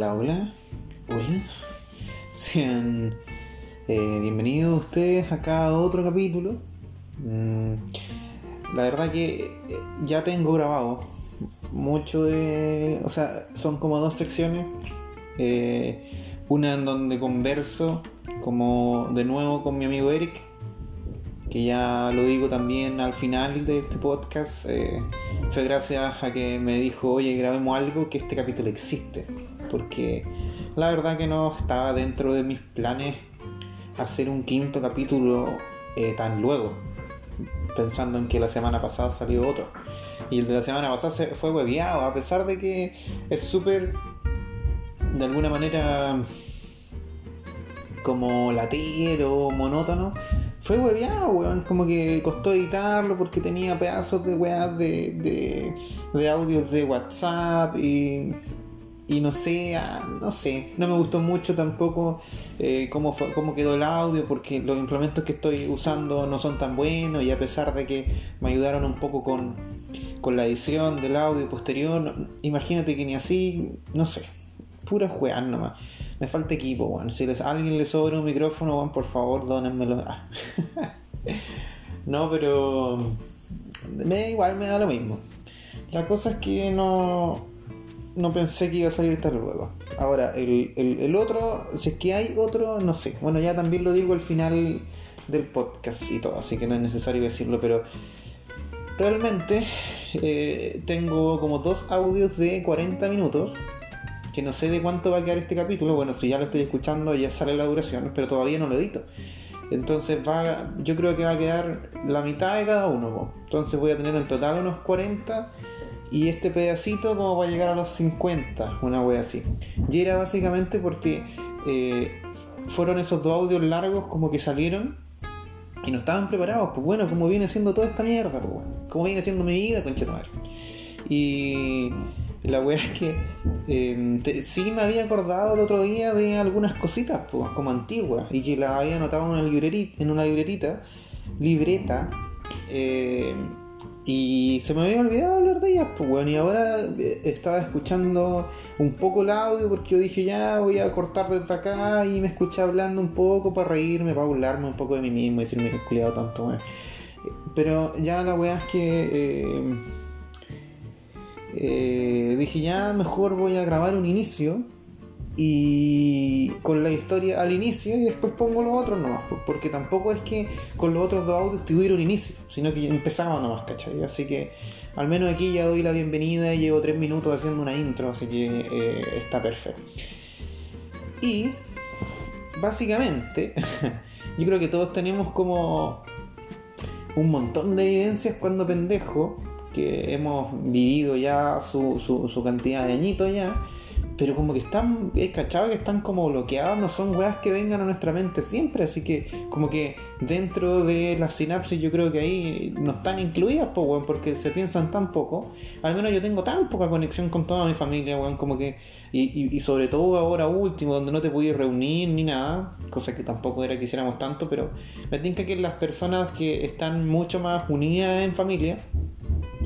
Hola, hola, hola. Sean eh, bienvenidos ustedes acá a otro capítulo. Mm, la verdad que eh, ya tengo grabado mucho de... O sea, son como dos secciones. Eh, una en donde converso como de nuevo con mi amigo Eric, que ya lo digo también al final de este podcast. fue gracias a que me dijo, oye, grabemos algo, que este capítulo existe. Porque la verdad que no estaba dentro de mis planes hacer un quinto capítulo eh, tan luego. Pensando en que la semana pasada salió otro. Y el de la semana pasada fue hueviado, a pesar de que es súper, de alguna manera, como latero, monótono. Fue hueviado, weón. Como que costó editarlo porque tenía pedazos de weas de, de, de audios de WhatsApp y y no sé, ah, no sé, no me gustó mucho tampoco eh, cómo, cómo quedó el audio porque los implementos que estoy usando no son tan buenos y a pesar de que me ayudaron un poco con, la edición del audio posterior, imagínate que ni así, no sé, pura juegas nomás. Me falta equipo. Si a alguien le sobra un micrófono, por favor, dónenmelo. No, pero me igual me da lo mismo. La cosa es que no no pensé que iba a salir tan luego. Ahora, el, otro, si es que hay otro, no sé. Bueno, ya también lo digo al final del podcast y todo, así que no es necesario decirlo, pero realmente eh, tengo como dos audios de 40 minutos. Que no sé de cuánto va a quedar este capítulo. Bueno, si ya lo estoy escuchando, ya sale la duración, pero todavía no lo edito. Entonces va, yo creo que va a quedar la mitad de cada uno. Entonces voy a tener en total unos 40 y este pedacito como va a llegar a los 50, una wea así. Y era básicamente porque eh, fueron esos dos audios largos como que salieron y no estaban preparados. Pues bueno, como viene siendo toda esta mierda, pues bueno, como viene siendo mi vida, con madre. Y la wea es que eh, sí me había acordado el otro día de algunas cositas, pues, como antiguas, y que las había anotado en una libretita, en una libreta. Eh, y se me había olvidado hablar de ellas, pues bueno, y ahora eh, estaba escuchando un poco el audio porque yo dije ya voy a cortar desde acá y me escuché hablando un poco para reírme, para burlarme un poco de mí mismo y decirme que he cuidado tanto, bueno. Pero ya la weá es que eh, eh, dije ya mejor voy a grabar un inicio y con la historia al inicio y después pongo los otros nomás, porque tampoco es que con los otros dos audios tuviera un inicio, sino que empezaba nomás, ¿cachai? Así que al menos aquí ya doy la bienvenida y llevo tres minutos haciendo una intro, así que eh, está perfecto. Y básicamente, yo creo que todos tenemos como un montón de evidencias cuando pendejo, que hemos vivido ya su, su, su cantidad de añitos ya pero como que están, es cachado que están como bloqueados, no son weas que vengan a nuestra mente siempre, así que como que dentro de la sinapsis yo creo que ahí no están incluidas, pues porque se piensan tan poco, al menos yo tengo tan poca conexión con toda mi familia, weón, como que, y, y, sobre todo ahora último, donde no te pude reunir ni nada, cosa que tampoco era que hiciéramos tanto, pero me tinca que las personas que están mucho más unidas en familia,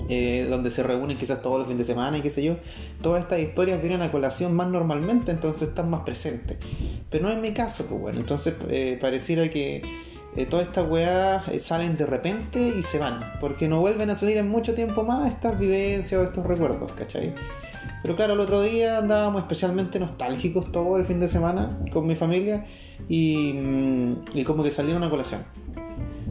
eh, donde se reúnen quizás todos los fines de semana y qué sé yo, todas estas historias vienen a colación más normalmente, entonces están más presentes. Pero no es mi caso, pues bueno, entonces eh, pareciera que eh, todas estas weas salen de repente y se van, porque no vuelven a salir en mucho tiempo más estas vivencias o estos recuerdos, ¿cachai? Pero claro, el otro día andábamos especialmente nostálgicos todo el fin de semana con mi familia y, mm, y como que salieron a colación.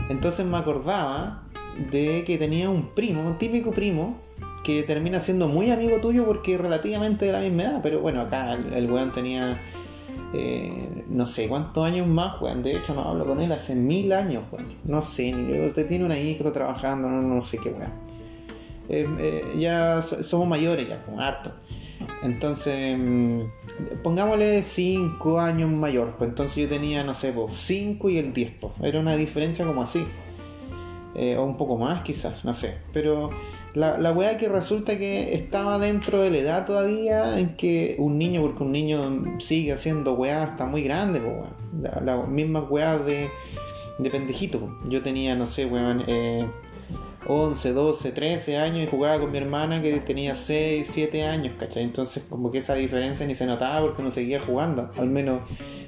Entonces me acordaba de que tenía un primo, un típico primo, que termina siendo muy amigo tuyo porque relativamente de la misma edad, pero bueno, acá el, weón tenía eh, no sé cuántos años más, weón. De hecho, no hablo con él hace mil años, weón. No sé, ni usted tiene una hija, está trabajando, no, no sé qué, weón. Eh, eh, ya somos mayores, ya, con harto. Entonces, mm, pongámosle 5 años mayor. Pues entonces yo tenía, no sé, 5 y el 10. Pues. Era una diferencia como así. Eh, o un poco más quizás, no sé. Pero la, la weá que resulta que estaba dentro de la edad todavía en que un niño, porque un niño sigue haciendo weá hasta muy grande, pues Las la mismas weá de, de pendejito. Yo tenía, no sé, weón, eh, 11, 12, 13 años y jugaba con mi hermana que tenía 6, 7 años, ¿cachai? Entonces como que esa diferencia ni se notaba porque uno seguía jugando, al menos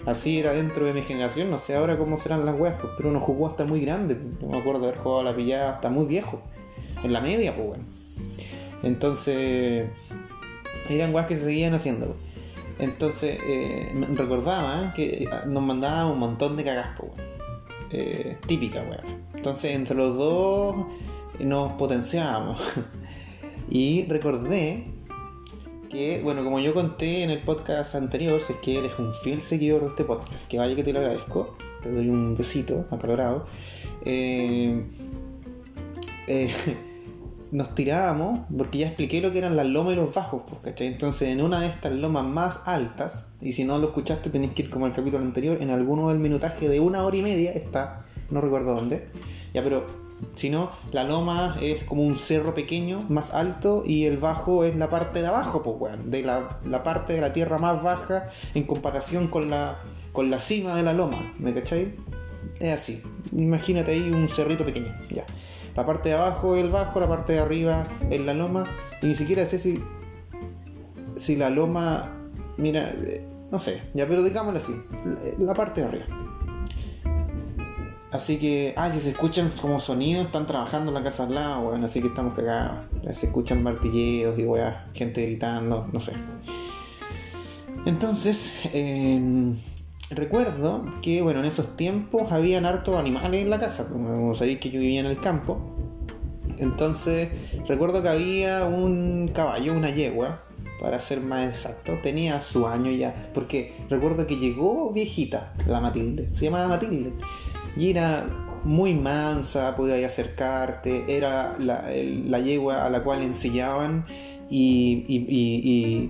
así era dentro de mi generación, no sé ahora cómo serán las weas, pues, pero uno jugó hasta muy grande, no me acuerdo de haber jugado a la pillada hasta muy viejo, en la media, pues bueno. Entonces, eran weas que se seguían haciendo. pues. Entonces, eh, recordaba que nos mandaba un montón de cagas, pues, weón. Eh, típica, weón. Entonces, entre los dos nos potenciábamos. y recordé que, bueno, como yo conté en el podcast anterior, si es que eres un fiel seguidor de este podcast, que vaya que te lo agradezco, te doy un besito acalorado. Eh, eh, nos tirábamos, porque ya expliqué lo que eran las lomas y los bajos, pues, ¿cachai? Entonces, en una de estas lomas más altas, y si no lo escuchaste, tenéis que ir como el capítulo anterior, en alguno del minutaje de una hora y media está, no recuerdo dónde, ya, pero si no, la loma es como un cerro pequeño, más alto, y el bajo es la parte de abajo, pues, weón, de la, parte de la tierra más baja en comparación con la, con la cima de la loma, ¿me cachai? Es así, imagínate ahí un cerrito pequeño, ya. La parte de abajo es el bajo, la parte de arriba es la loma. Y ni siquiera sé si. Si la loma. Mira, eh, no sé, ya, pero digámoslo así. La parte de arriba. Así que. Ah, si se escuchan como sonidos, están trabajando en la casa al lado, bueno, así que estamos cagados. Se escuchan martilleos y weá, gente gritando, no sé. Entonces, eh, recuerdo que, bueno, en esos tiempos habían hartos animales en la casa, como sabéis que yo vivía en el campo. Entonces, recuerdo que había un caballo, una yegua, para ser más exacto, tenía su año ya, porque recuerdo que llegó viejita, la Matilde, se llamaba Matilde, y era muy mansa, podía acercarte, era la, yegua a la cual ensillaban y,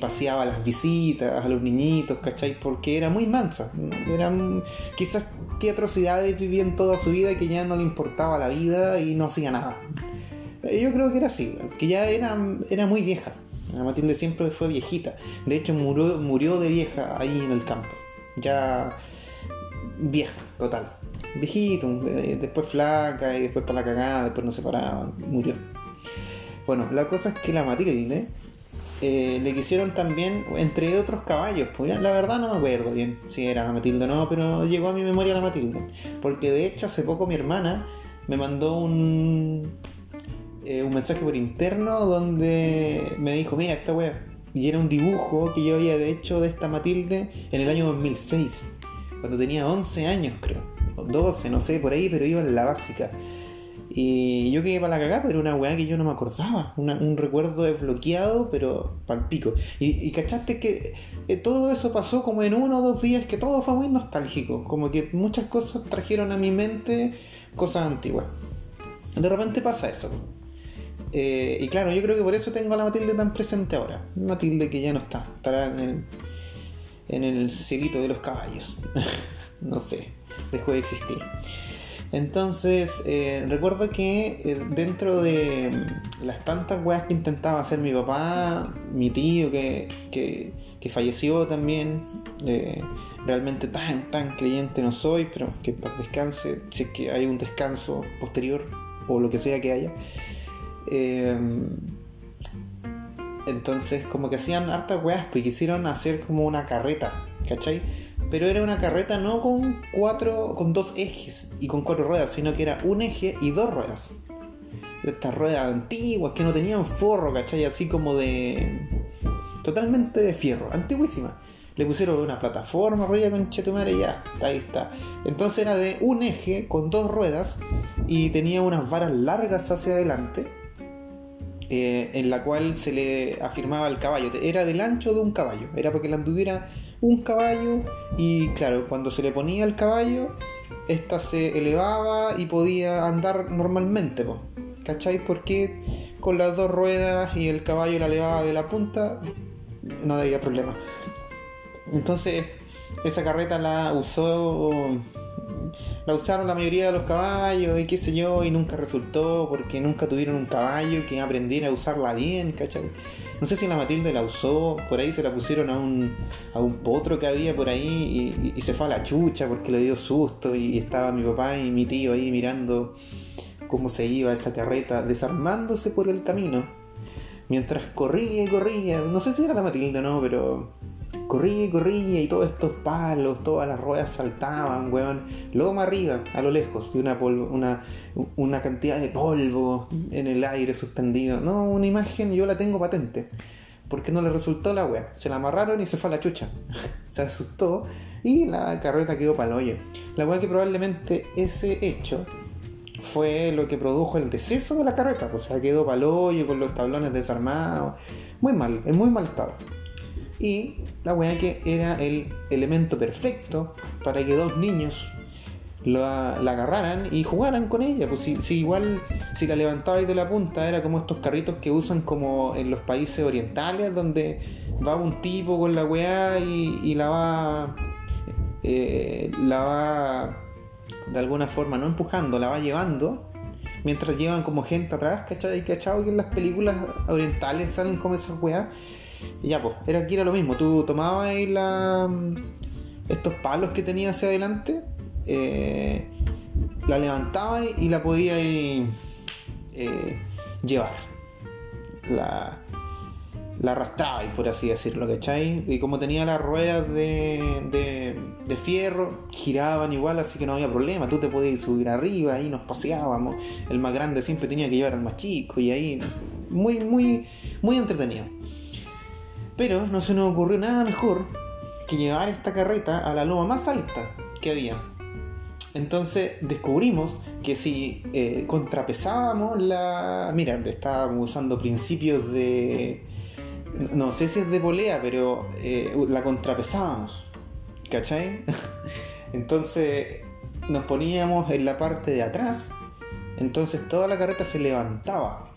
paseaba las visitas, a los niñitos, ¿cachai? Porque era muy mansa. ¿no? Era, mm, quizás qué atrocidades vivía en toda su vida que ya no le importaba la vida y no hacía nada. Eh, Yo creo que era así, que ya era, era muy vieja. Matilde siempre fue viejita. De hecho, murió, murió de vieja ahí en el campo. Ya vieja, total. Viejito, eh, después flaca y después para la cagada, después no se paraba, murió. Bueno, la cosa es que la Matilde eh, le quisieron también, entre otros caballos, pues la verdad no me acuerdo bien si era Matilde o no, pero llegó a mi memoria la Matilde. Porque de hecho hace poco mi hermana me mandó un, eh, un mensaje por interno donde me dijo, mira esta wea. Y era un dibujo que yo había hecho de esta Matilde en el año 2006, cuando tenía 11 años creo, o 12, no sé, por ahí, pero iba en la básica. Y yo quedé para la cagada, pero una weá que yo no me acordaba. un recuerdo desbloqueado, pero palpico. Y, y cachaste que eh, todo eso pasó como en uno o dos días, que todo fue muy nostálgico. Como que muchas cosas trajeron a mi mente cosas antiguas. De repente pasa eso. Eh, y claro, yo creo que por eso tengo a la Matilde tan presente ahora. Matilde que ya no está, estará en el, en el cielito de los caballos. no sé, dejó de existir. Entonces, eh, recuerdo que eh, dentro de mm, las tantas weas que intentaba hacer mi papá, mi tío que, que, falleció también, eh, realmente tan, tan creyente no soy, pero que descanse, si es que hay un descanso posterior o lo que sea que haya. Entonces, como que hacían hartas weas, pues quisieron hacer como una carreta, ¿cachai? Pero era una carreta no con cuatro, con dos ejes y con cuatro ruedas, sino que era un eje y dos ruedas. Estas ruedas antiguas que no tenían forro, ¿cachai? Así como de. totalmente de fierro, antiguísima. Le pusieron una plataforma arriba con chetumare y ya, ahí está. Entonces era de un eje con dos ruedas y tenía unas varas largas hacia adelante eh, en la cual se le afirmaba el caballo. Era del ancho de un caballo, era porque le anduviera un caballo y claro, cuando se le ponía el caballo, esta se elevaba y podía andar normalmente, po. ¿cachai? Porque con las dos ruedas y el caballo la elevaba de la punta, no había problema. Entonces, esa carreta la usó. La usaron la mayoría de los caballos y qué sé yo, y nunca resultó porque nunca tuvieron un caballo que aprendiera a usarla bien, ¿cachai? No sé si la Matilde la usó, por ahí se la pusieron a un, a un potro que había por ahí y, y- y se fue a la chucha porque le dio susto y estaba mi papá y mi tío ahí mirando cómo se iba esa carreta desarmándose por el camino. Mientras corría y corría, no sé si era la Matilda o no, pero corría y corría y todos estos palos, todas las ruedas saltaban, weón. Luego más arriba, a lo lejos, y una, una, una cantidad de polvo en el aire suspendido. No, una imagen yo la tengo patente. Porque no le resultó la wea. Se la amarraron y se fue a la chucha. se asustó y la carreta quedó para el hoyo. La wea que probablemente ese hecho fue lo que produjo el deceso de la carreta. O sea, quedó para el hoyo con los tablones desarmados. Muy mal, en muy mal estado. Y la weá que era el elemento perfecto para que dos niños la, agarraran y jugaran con ella. Pues si, igual, si la levantabais de la punta, era como estos carritos que usan como en los países orientales, donde va un tipo con la weá y, la va. Eh, la va de alguna forma, no empujando, la va llevando. Mientras llevan como gente atrás, ¿cachai? ¿cachai? Que en las películas orientales salen como esas weas y ya, pues, era aquí era lo mismo. Tú tomabas la, estos palos que tenía hacia adelante, eh, la levantabas y la podías eh, llevar. La, la por así decirlo, ¿cachai? Y como tenía las ruedas de, de, fierro, giraban igual, así que no había problema. Tú te podías subir arriba, ahí nos paseábamos. El más grande siempre tenía que llevar al más chico, y ahí muy, muy, muy entretenido. Pero no se nos ocurrió nada mejor que llevar esta carreta a la loma más alta que había. Entonces descubrimos que si eh, contrapesábamos la... Mira, estábamos usando principios de... No sé si es de polea, pero eh, la contrapesábamos. ¿Cachai? Entonces nos poníamos en la parte de atrás. Entonces toda la carreta se levantaba.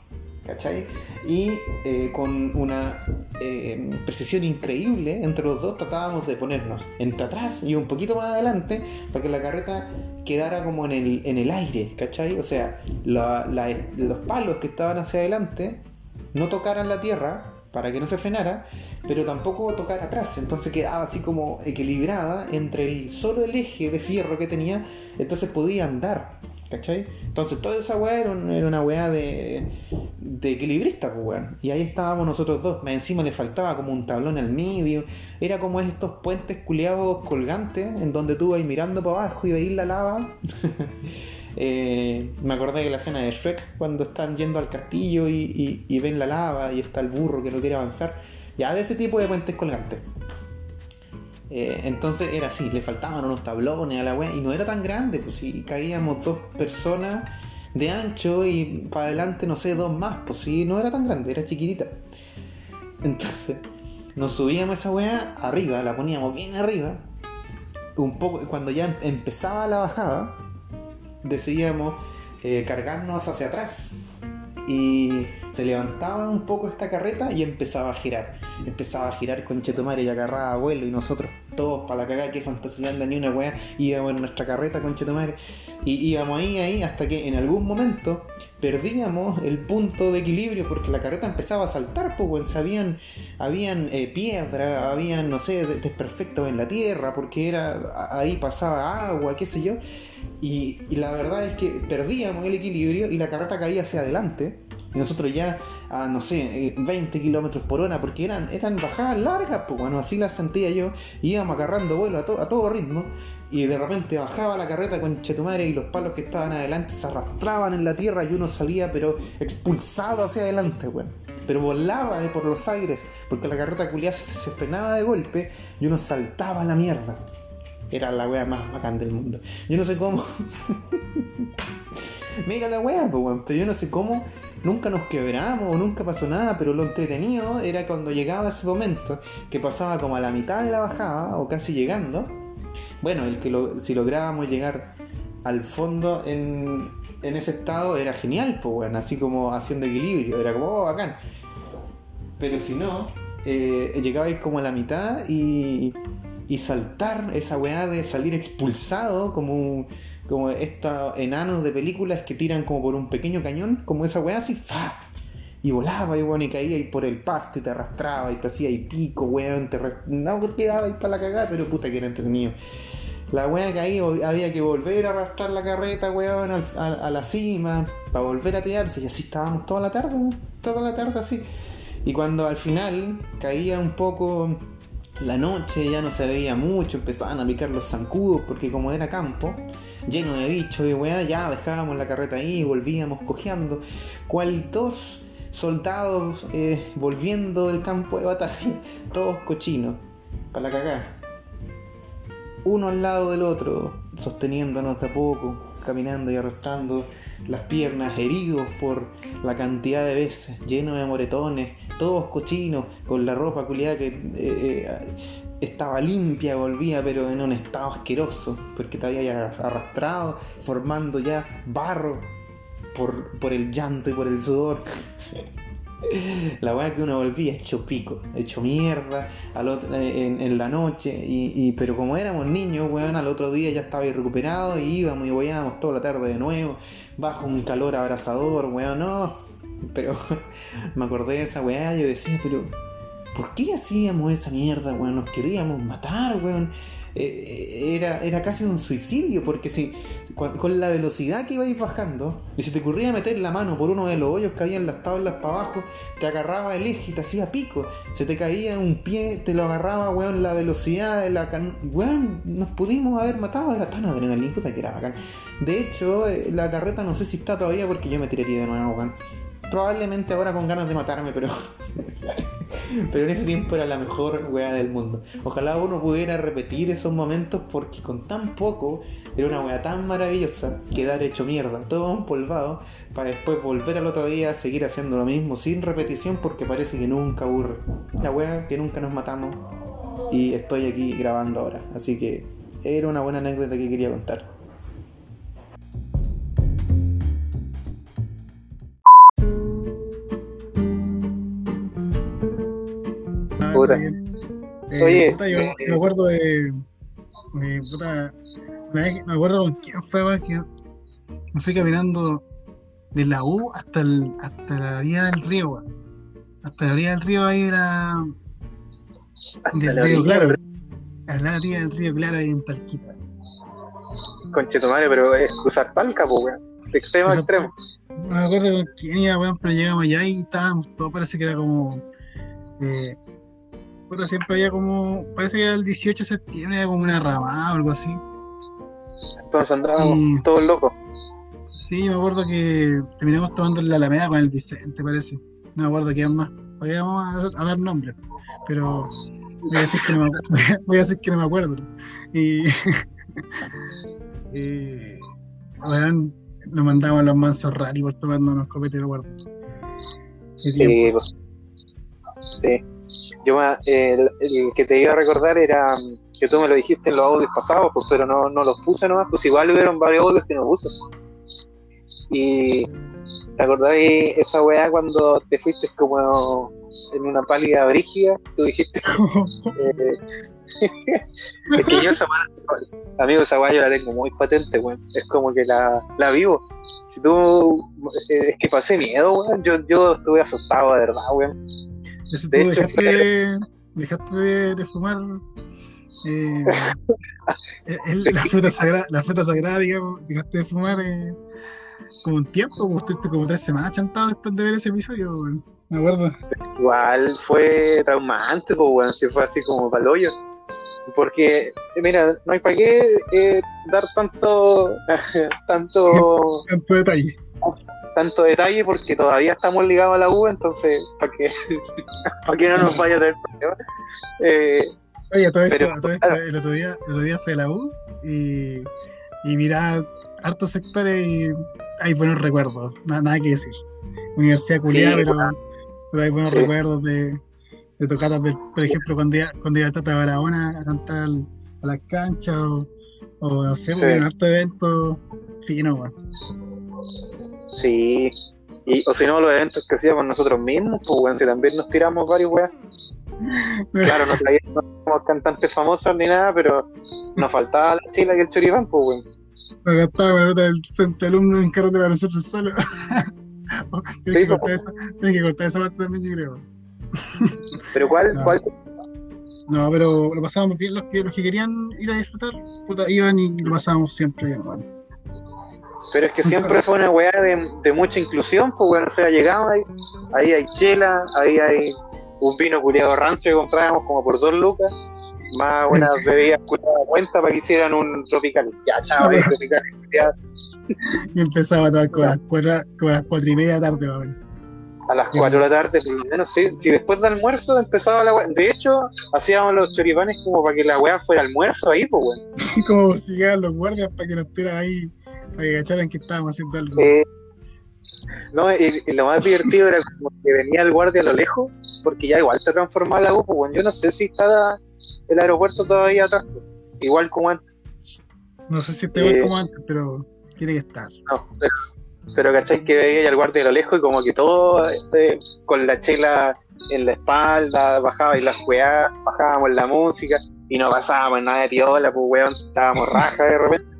¿Cachai? Y eh, con una eh, precisión increíble entre los dos tratábamos de ponernos entre atrás y un poquito más adelante para que la carreta quedara como en el, en el aire, ¿cachai? O sea, los palos que estaban hacia adelante no tocaran la tierra para que no se frenara, pero tampoco tocar atrás, entonces quedaba así como equilibrada entre el solo el eje de fierro que tenía, entonces podía andar, ¿Cachai? Entonces toda esa weá era, una weá de, de equilibrista, pues weón. Y ahí estábamos nosotros dos. Más encima le faltaba como un tablón al medio. Era como estos puentes culiados colgantes en donde tú vas mirando para abajo y veis la lava. Eh, me acordé de la escena de Shrek cuando están yendo al castillo y, y ven la lava y está el burro que no quiere avanzar. Ya de ese tipo de puentes colgantes. Eh, entonces era así, le faltaban unos tablones a la wea y no era tan grande, pues si caíamos dos personas de ancho y para adelante, no sé, dos más, pues si no era tan grande, era chiquitita. Entonces, nos subíamos esa wea arriba, la poníamos bien arriba. Un poco, cuando ya empezaba la bajada, decidíamos eh, cargarnos hacia atrás. Y se levantaba un poco esta carreta y empezaba a girar. Empezaba a girar con Chetumare y agarraba vuelo y nosotros todos para la cagada, que fantasía ni una weá, íbamos en nuestra carreta con Chetumare y íbamos ahí, ahí, hasta que en algún momento perdíamos el punto de equilibrio porque la carreta empezaba a saltar, pues, habían, habían eh, piedras, habían, no sé, desperfectos en la tierra, porque era ahí pasaba agua, qué sé yo, y, y la verdad es que perdíamos el equilibrio y la carreta caía hacia adelante y nosotros ya a, no sé, 20 eh, kilómetros por hora, porque eran, eran bajadas largas, pues bueno, así las sentía yo, íbamos agarrando vuelo a, a todo ritmo, y de repente bajaba la carreta con Chetumare y los palos que estaban adelante se arrastraban en la tierra y uno salía, pero expulsado hacia adelante, bueno. Pero volaba eh, por los aires, porque la carreta culiada se, frenaba de golpe y uno saltaba a la mierda. Era la wea más bacán del mundo. Yo no sé cómo. Mira la wea, pues, pero yo no sé cómo nunca nos quebramos, nunca pasó nada, pero lo entretenido era cuando llegaba ese momento, que pasaba como a la mitad de la bajada, o casi llegando. Bueno, el que si lográbamos llegar al fondo en, ese estado era genial, pues bueno, así como haciendo equilibrio, era como, oh, bacán. Pero si no, eh, llegabais como a la mitad y, y saltar esa weá de salir expulsado como un como estos enanos de películas que tiran como por un pequeño cañón, como esa weá así, ¡fa! Y volaba y bueno, y caía ahí por el pasto y te arrastraba y te hacía ahí pico, weón, te no quedaba ahí para la cagada, pero puta que era entretenido. La weá ahí había que volver a arrastrar la carreta, weón, a, la cima, para volver a tirarse. Y así estábamos toda la tarde, toda la tarde así. Y cuando al final caía un poco la noche, ya no se veía mucho, empezaban a picar los zancudos, porque como era campo, lleno de bichos y weá, ya dejábamos la carreta ahí y volvíamos cojeando. Cual dos soldados eh, volviendo del campo de batalla, todos cochinos, para la cagada uno al lado del otro, sosteniéndonos de a poco, caminando y arrastrando las piernas, heridos por la cantidad de veces, llenos de moretones, todos cochinos, con la ropa culiada que eh, eh, estaba limpia, volvía, pero en un estado asqueroso, porque te había arrastrado, formando ya barro por, por el llanto y por el sudor. La weá que uno volvía hecho pico, hecho mierda al otro, en, la noche. Y, pero como éramos niños, weón, al otro día ya estaba recuperado y íbamos y weábamos toda la tarde de nuevo, bajo un calor abrasador, weón, no. Pero me acordé de esa weá, yo decía, pero ¿por qué hacíamos esa mierda, weón? Nos queríamos matar, weón. Eh, era, era casi un suicidio, porque si con, la velocidad que ibais bajando, y si te ocurría meter la mano por uno de los hoyos que había en las tablas para abajo, te agarraba el eje y te hacía pico. Se te caía un pie, te lo agarraba, weón, la velocidad de la can... Weón, nos pudimos haber matado, era tan adrenalina, que era bacán. De hecho, eh, la carreta no sé si está todavía porque yo me tiraría de nuevo, weón. Probablemente ahora con ganas de matarme, pero. pero en ese tiempo era la mejor weá del mundo. Ojalá uno pudiera repetir esos momentos porque con tan poco era una weá tan maravillosa quedar hecho mierda, todo empolvado, para después volver al otro día a seguir haciendo lo mismo sin repetición porque parece que nunca aburre. La weá que nunca nos matamos y estoy aquí grabando ahora. Así que era una buena anécdota que quería contar. Eh, Oye, yo eh, me acuerdo de. puta, me acuerdo con quién fue, que me fui caminando de la U hasta, el, hasta la orilla del río, Hasta la orilla del río ahí era. Del río Claro. A la orilla del río Claro ahí en Talquita. Conchetumare, pero es cruzar Talca, pues, weón. De extremo a extremo. No me acuerdo con quién iba, weón, pero llegamos allá y estábamos, todo parece que era como. Eh, siempre había como, parece que era el 18 de septiembre, había como una ramada o algo así. Entonces andábamos todos locos. Sí, me acuerdo que terminamos tomando en la Alameda con el Vicente, parece. No me acuerdo quién más. Hoy vamos a, dar nombres, pero voy a decir que no me, voy a decir que no me acuerdo. Y, y bueno, nos mandamos a los mansos rari por tomándonos copetes de acuerdo. Sí, pues. sí. Yo el, que te iba a recordar era que tú me lo dijiste en los audios pasados, pues, pero no, no los puse nomás, pues igual hubieron varios audios que no puse. Y ¿te acordáis esa weá cuando te fuiste como en una pálida brígida? Tú dijiste. eh, es que yo esa amigo, esa weá yo la tengo muy patente, weón. Es como que la, la vivo. Si tú. Es que pasé miedo, weón. Yo, yo estuve asustado, de verdad, weón dejaste, de, fumar eh, la, fruta sagrada, la fruta sagrada, digamos, dejaste de fumar eh, como un tiempo, pues, estuviste como tres semanas chantado después de ver ese episodio, me acuerdo. Igual fue traumante, pues, bueno, si fue así como paloyo. Porque, mira, no hay para qué eh, dar tanto, tanto, tanto detalle tanto detalle porque todavía estamos ligados a la U, entonces, para que, para que no nos vaya a tener problemas. Eh, Oye, todo esto, todo esto el, otro día, el otro día fui a la U y, y mirá hartos sectores y hay buenos recuerdos, nada, nada que decir. Universidad culiada, pero, pero, hay buenos recuerdos de, de tocatas, por ejemplo, cuando iba, cuando iba a Tata Barahona a cantar a las canchas o, o hacer un harto evento fino, bueno. Sí, y, o si no, los eventos que hacíamos nosotros mismos, pues, bueno, si también nos tiramos varios weas. Claro, no, traíamos, no cantantes famosos ni nada, pero nos faltaba la chila y el choripán, pues, weón. Acá estaba la nota del centro alumno en carro para nosotros solo. Tienes, que cortar esa, que cortar esa parte también, yo creo. ¿Pero cuál? ¿Cuál? No, pero lo pasábamos bien. Los que, los que querían ir a disfrutar, puta, iban y lo pasábamos siempre bien, Pero es que siempre fue una weá de, de mucha inclusión, pues bueno, o sea, llegamos ahí, ahí hay chela, ahí hay un vino culiado rancio que comprábamos como por dos lucas, más buenas bebidas culiadas cuenta para que hicieran un tropical. Ya, chao, tropical. Y empezaba a tomar con las, cuatro, con las cuatro y media de la tarde, a las 4 de la tarde, por lo menos, sí. Si después del almuerzo empezaba la weá. De hecho, hacíamos los choripanes como para que la weá fuera almuerzo ahí, pues weón. como si llegaran los guardias para que nos estuvieran ahí, para que cacharan que estábamos haciendo algo. Eh, no, y, lo más divertido era como que venía el guardia a lo lejos, porque ya igual te transformaba la U, pues weón. Yo no sé si está el aeropuerto todavía atrás, pues. igual como antes. No sé si está igual eh, como antes, pero tiene que estar. No, pero pero ¿cachai? Que veía al guardia de lo lejos y como que todo este, con la chela en la espalda, bajaba y las weá, bajábamos la música y no pasábamos nada de piola, pues weón, estábamos raja de repente.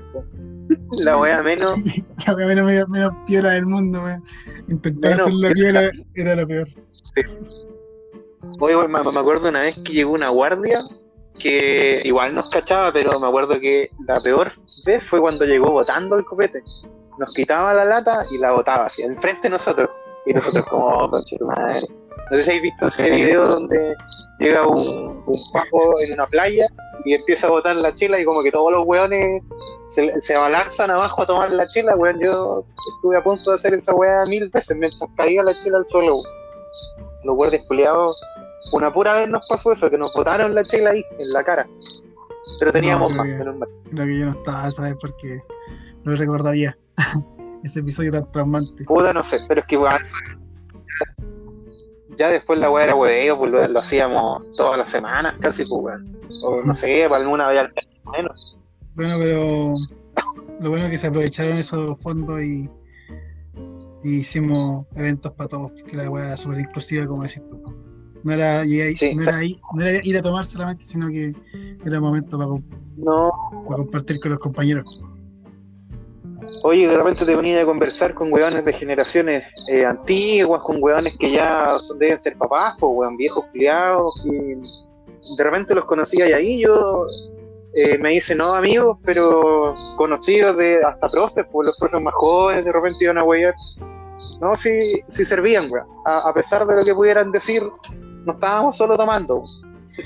La weá menos. la weá menos, menos, piola del mundo, weón. Intentar hacer la piola era lo peor. Sí. Oye, me, me acuerdo una vez que llegó una guardia que igual nos cachaba, pero me acuerdo que la peor vez fue cuando llegó botando el copete nos quitaba la lata y la botaba así, enfrente de nosotros. Y nosotros como, oh, madre. No sé si habéis visto ese video donde llega un, un en una playa y empieza a botar la chela y como que todos los weones se, se abalanzan abajo a tomar la chela, weón. Yo estuve a punto de hacer esa weá mil veces mientras caía la chela al suelo. Los guardias culiados, una pura vez nos pasó eso, que nos botaron la chela ahí, en la cara. Pero teníamos más, menos mal. Creo que yo no estaba, ¿sabes? Porque no recordaría. ese episodio tan traumante. Puta, no sé, pero es que igual ya después la weá era hueveo, pues lo, hacíamos todas las semanas casi, pues weón. O no sé, para alguna vez al menos. Bueno, pero lo bueno es que se aprovecharon esos fondos y, hicimos eventos para todos, porque la weá era súper inclusiva, como decís tú. No era, no, era no era ir a tomar solamente, sino que era un momento para, no. para compartir con los compañeros. Oye, de repente te venía a conversar con weones de generaciones eh, antiguas, con weones que ya deben ser papás, o weón viejos criados, y de repente los conocía y ahí yo eh, me hice no amigos, pero conocidos de hasta profes, pues los profes más jóvenes de repente iban a weyar. No, sí, sí servían, weón. A, pesar de lo que pudieran decir, no estábamos solo tomando.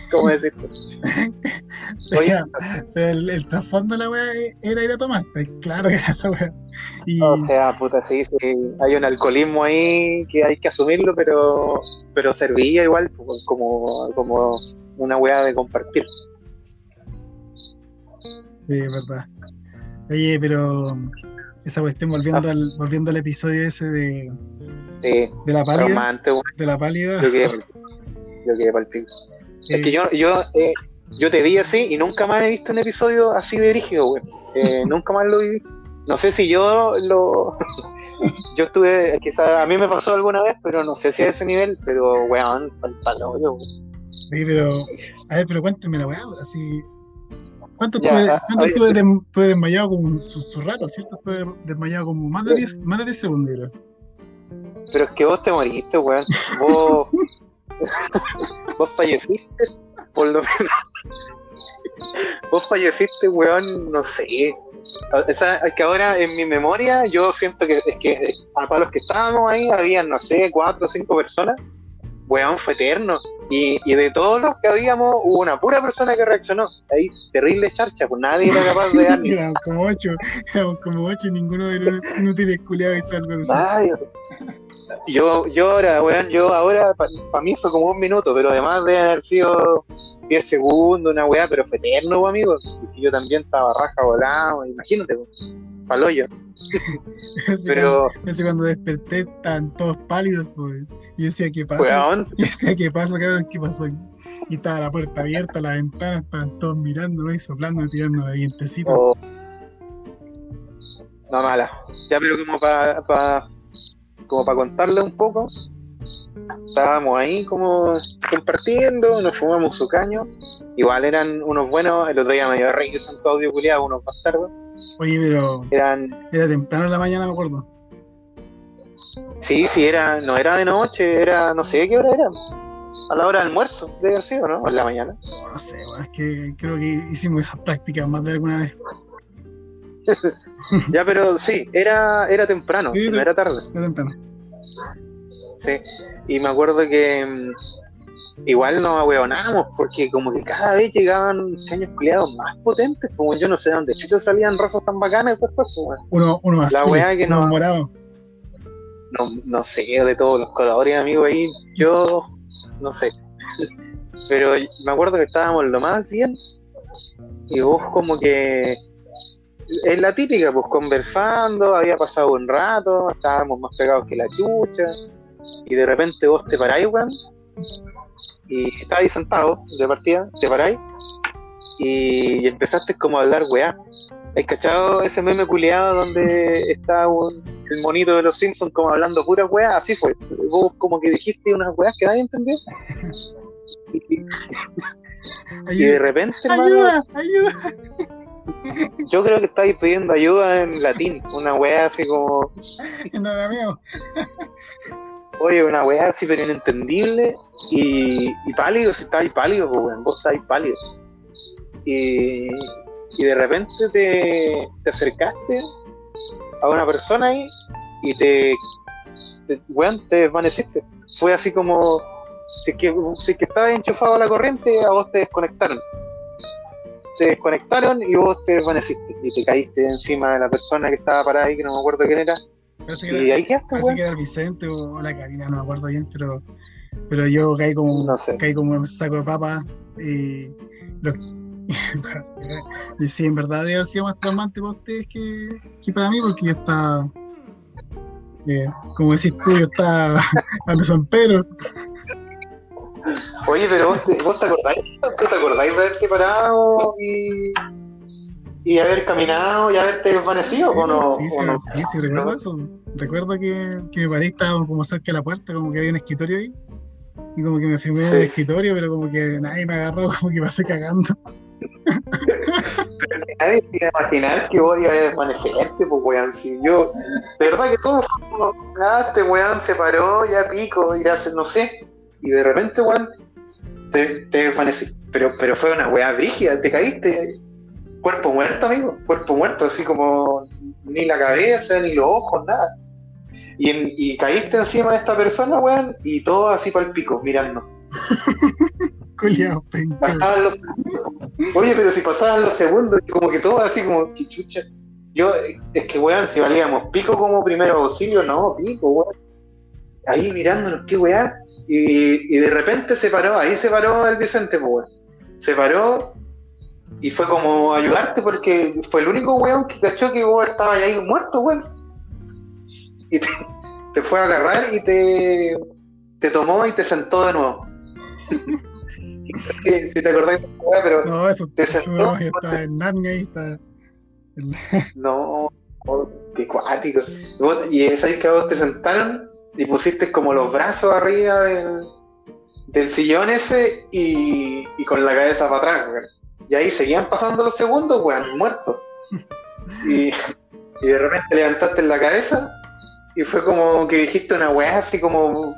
¿Cómo decirte? Oye, pero el, trasfondo de la weá era ir a tomar, claro que era esa weá. O sea, puta, sí, sí, hay un alcoholismo ahí que hay que asumirlo, pero pero servía igual pues, como, como una weá de compartir. Sí, es verdad. Oye, pero esa cuestión volviendo al, volviendo al episodio ese de, de la pálida. de la pálida. Yo quedé, yo quedé es que yo, yo, eh, yo te vi así y nunca más he visto un episodio así de rígido, güey. Eh, nunca más lo vi. No sé si yo lo. yo estuve. Quizás a mí me pasó alguna vez, pero no sé si a ese nivel, pero weón, palo, yo. Sí, pero. A ver, pero cuénteme la weá, así. ¿Cuánto estuve, desmayado como su, su, rato, cierto? Estuve desmayado como más de 10, más de 10 segundos. Pero es que vos te moriste, weón. Vos. Vos falleciste, por lo menos. Vos falleciste, weón, no sé. es que ahora en mi memoria yo siento que es que para los que estábamos ahí habían, no sé, cuatro o cinco personas. Weón, fue eterno. Y, y, de todos los que habíamos, hubo una pura persona que reaccionó. Ahí, terrible charcha, pues nadie era capaz de dar Éramos como ocho, éramos como ocho y ninguno de los inútiles culiados hizo algo de eso. Yo, yo ahora, weón, yo ahora, para mí fue como un minuto, pero además de haber sido 10 segundos, una weá, pero fue eterno, amigo. Porque yo también estaba raja volado, imagínate, paloyo. pero. Cuando, cuando desperté estaban todos pálidos, pues. Y decía, ¿qué pasa? Y decía, ¿qué pasa, cabrón? ¿Qué pasó? Y estaba la puerta abierta, la ventana, estaban todos mirando, y soplando, tirando vientecitos. Oh. No, mala. Ya, pero como para como para contarle un poco, estábamos ahí como compartiendo, nos fumamos su caño. Igual eran unos buenos, el otro día me dio rey que son todos culiados, unos bastardos. Oye, pero eran... era temprano en la mañana, me acuerdo. Sí, sí, era, no era de noche, era, no sé qué hora era. a la hora del almuerzo, debe haber sido, ¿no? O en la mañana. No, sé, bueno, es que creo que hicimos esa práctica más de alguna vez. ya, pero sí, era, era temprano, no era tarde. Era temprano. Sí, y me acuerdo que mm, igual nos ahueonábamos porque como que cada vez llegaban caños culiados más potentes, como yo no sé dónde salían razas tan bacanas después, pues, uno, uno más la weá que no, morado. No, no sé, de todos los coladores amigos ahí, yo no sé. Pero me acuerdo que estábamos lo más bien y vos como que es la típica, pues conversando, había pasado un rato, estábamos más pegados que la chucha, y de repente vos te paráis, weón, y estabas sentado de partida, te paráis, y, empezaste como a hablar weá. ¿Has cachado ese meme culeado donde está un, el monito de los Simpsons como hablando pura weá? Así fue. Vos como que dijiste unas weas que nadie entendió. y, de repente, ayuda, ayuda. Yo creo que estáis pidiendo ayuda en latín, una weá así como. No, amigo. Oye, una weá así pero inentendible y, y pálido, si estáis pálido, pues weón, vos estáis pálido. Y, y de repente te, te acercaste a una persona ahí y te, te, weón, te desvaneciste. Fue así como, si es que, si es que estabas enchufado a la corriente, a vos te desconectaron te desconectaron y vos te desvaneciste y te caíste encima de la persona que estaba parada ahí, que no me acuerdo quién era. Parece que y era, ahí quedaste, parece que era el Vicente o la Karina, no me acuerdo bien, pero, pero yo caí como, caí como un saco de papa y, y sí, en verdad debe haber sido más traumante para ustedes que, que para mí, porque yo estaba, eh, como decís tú, yo estaba ante San Pedro. Oye, pero vos te, vos te acordáis, te acordáis de haberte parado y, y haber caminado y haberte desvanecido sí, o no? Sí, sí, no? sí, sí, recuerdo eso. Recuerdo que, que me paré estaba como cerca de la puerta, como que había un escritorio ahí. Y como que me firmé en el escritorio, pero como que nadie me agarró, como que pasé cagando. pero nadie se iba a imaginar que vos ibas a desvanecerte, pues weón. Si yo, de verdad que todo fue como, ah, este weón se paró, ya pico, ir a hacer, no sé. Y de repente, weón, te, te desvanecí. Pero, pero fue una weá brígida, te caíste. Cuerpo muerto, amigo. Cuerpo muerto, así como ni la cabeza, ni los ojos, nada. Y, en, y caíste encima de esta persona, weón, y todo así para el pico, mirando. pasaban los Oye, pero si pasaban los segundos, como que todo así como chichucha. Yo, es que weón, si valíamos pico como primero auxilio, no, pico, weón. Ahí mirándonos, qué weá. Y, y, de repente se paró, ahí se paró el Vicente, pues, Se paró y fue como ayudarte porque fue el único weón que cachó que vos estabas ahí muerto, weón. Y te, te, fue a agarrar y te, te tomó y te sentó de nuevo. si te acordás pero no, eso, te sentó. Eso está en Narnia ahí está. no, qué cuático. Y es ahí que vos te sentaron y pusiste como los brazos arriba del, del sillón ese y, y, con la cabeza para atrás, weón. Y ahí seguían pasando los segundos, weón, muertos. Y, y, de repente levantaste la cabeza y fue como que dijiste una weá así como.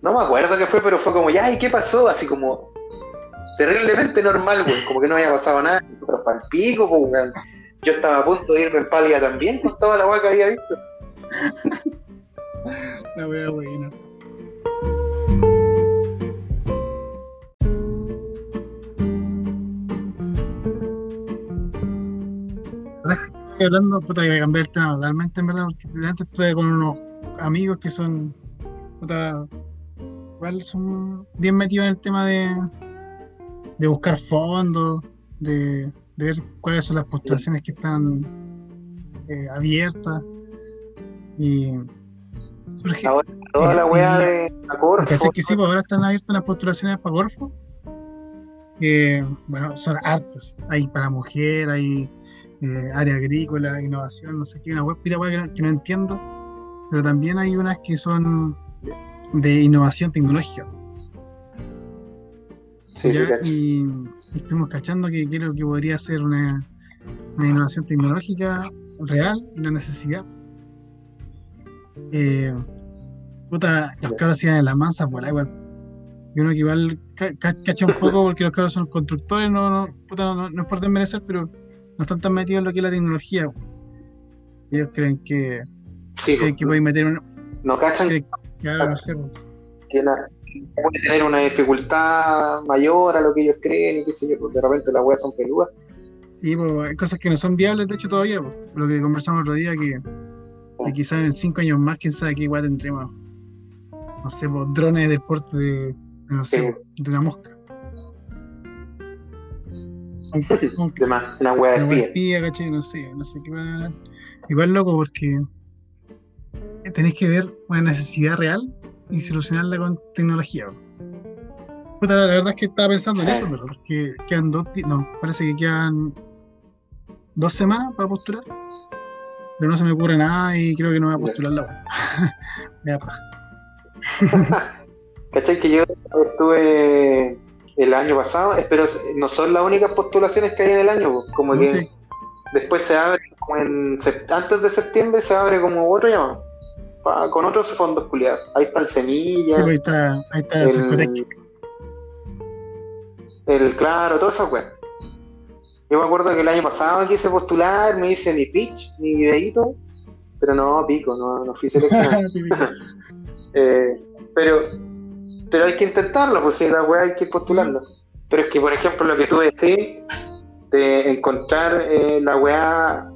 No me acuerdo qué fue, pero fue como, ya, ¿y qué pasó? Así como terriblemente normal, weón, como que no había pasado nada, pero para el pico, weón. Yo estaba a punto de irme en pálida también con toda la weá que había visto. La wea buena. Estoy hablando, puta, que cambiar el tema totalmente, en verdad, porque antes estuve con unos amigos que son, puta, igual son bien metidos en el tema de, de buscar fondos, de, de ver cuáles son las postulaciones que están eh, abiertas. Y surge. Ahora, toda la weá de Corfo. que sí, pues ahora están abiertas las postulaciones para Corfo. Que, bueno, son hartas. Hay para mujer, hay eh, área agrícola, innovación, no sé qué, una web pira que, no, que no entiendo. Pero también hay unas que son de innovación tecnológica. Sí, sí, y, y estamos cachando que creo que podría ser una, una innovación tecnológica real, una necesidad eh, puta, los cabros iban en la mansa por igual. Y uno que igual cacha un poco porque los cabros son constructores, no, no, puta, no, no, es por desmerecer, pero no están tan metidos en lo que es la tecnología. Ellos creen que, sí, que, que pueden meter un. No cachan. Que, claro, no sé. Que puede tener una dificultad mayor a lo que ellos creen, y qué sé yo, pues de repente las weas son peludas. Sí, pues hay cosas que no son viables, de hecho, todavía. Pues. Lo que conversamos el otro día, que, que quizás en cinco años más, quién sabe qué igual tendremos, no sé, pues, drones de porte de, no sé, de una mosca. De más, una hueá de espía. ¿cachai? No sé, no sé qué a. Igual loco porque tenéis que ver una necesidad real y solucionarla con tecnología. Puta, la verdad es que estaba pensando en eso, pero porque quedan dos, no, parece que quedan dos semanas para postular, pero no se me ocurre nada y creo que no voy a postular la Me da ¿Cachai? Que yo estuve el año pasado, pero no son las únicas postulaciones que hay en el año, como que después se abre, como en, antes de septiembre se abre como otro llamado, con otros fondos culiados. Ahí está el Semilla. Sí, pues ahí está, ahí está el, el Claro, todo eso, weón. Yo me acuerdo que el año pasado quise postular, me hice mi pitch, mi videito, pero no, pico, no, no fui seleccionado. eh, pero, pero hay que intentarlo, pues si la weá hay que postularlo. Pero es que, por ejemplo, lo que tú decís, de encontrar eh, la weá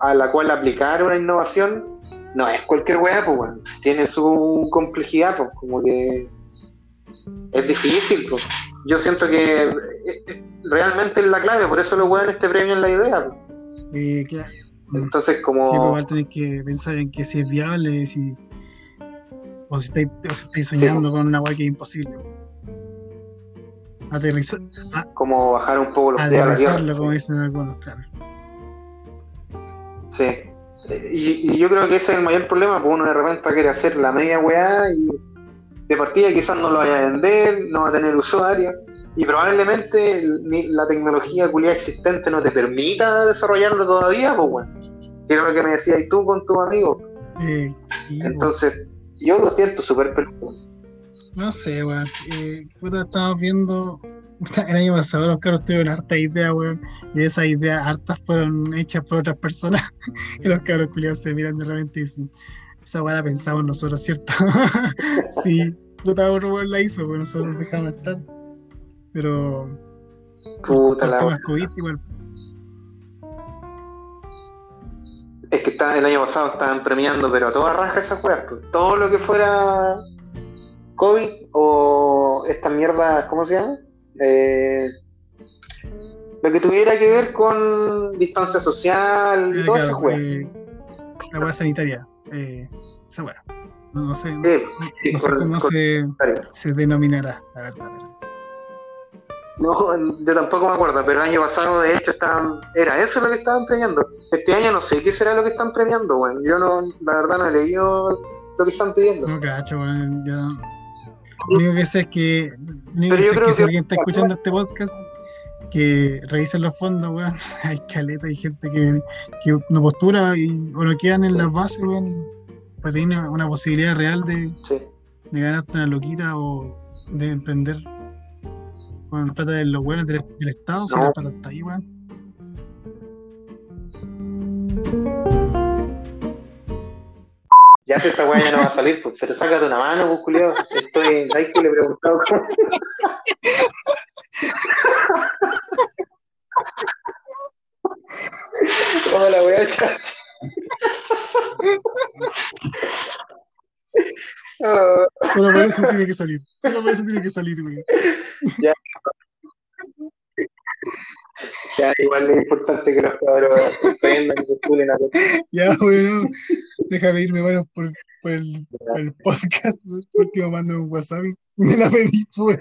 a la cual aplicar una innovación, no es cualquier weá, pues bueno, tiene su complejidad, pues como que es difícil, pues. Yo siento que eh, realmente es la clave, por eso los weones te premian la idea. Pues. claro. Entonces, como. Sí, pues, igual tenés que pensar en que si es viable, si o si estáis, soñando con una weá que es imposible. Aterrizar. como bajar un poco los pies a la tierra. como dicen algunos, claro. Sí. Y, y, yo creo que ese es el mayor problema, porque uno de repente quiere hacer la media weá y de partida quizás no lo vaya a vender, no va a tener usuario y probablemente la tecnología culia existente no te permita desarrollarlo todavía, pues bueno. Que era lo que me decías tú con tus amigos. Eh, Entonces, yo lo siento súper. No sé, weón. Eh, puta, estamos viendo. El año pasado los caros tuvieron harta idea, weón. Y esas ideas hartas fueron hechas por otras personas. y los caros culiados se miran de repente y dicen: Esa weá la pensamos nosotros, ¿cierto? sí, puta, otro la hizo, pero nosotros nos dejamos estar. Pero. Puta la. COVID igual. Es que está, el año pasado estaban premiando, pero a toda raja esas weas. Pues. Todo lo que fuera COVID o esta mierda, ¿cómo se llama? Eh, lo que tuviera que ver con distancia social y todo eso, eh, La wea sanitaria. Eh, esa wea. No, sé, no, sé cómo se, se, denominará, la verdad. No, yo tampoco me acuerdo, pero el año pasado de hecho estaban, era eso lo que estaban premiando. Este año no sé qué será lo que están premiando, bueno. Yo no, la verdad no he leído lo que están pidiendo. No cacho, bueno, ya. Lo único que sé es que, único que, sé que, si alguien está escuchando este podcast, que revisen los fondos, weón. Hay caleta, hay gente que, que no postura y, o no quedan en las bases, weón. Pues tiene una posibilidad real de, de ganarte una loquita o de emprender plata de los buenos del, Estado, no. si la plata está ahí, weón. Ya esta weá ya no va a salir, pues, pero sácate una mano, pues, culiado. Estoy, ¿sabes que le he preguntado? Hola, weá, ya. Solo por eso tiene que salir. Solo por eso tiene que salir, güey. Ya. Ya, igual es importante que los cabros aprendan a Ya, bueno, déjame irme, bueno, por, por, el, por el, podcast. Por último, mando un WhatsApp y me la pedí, pues.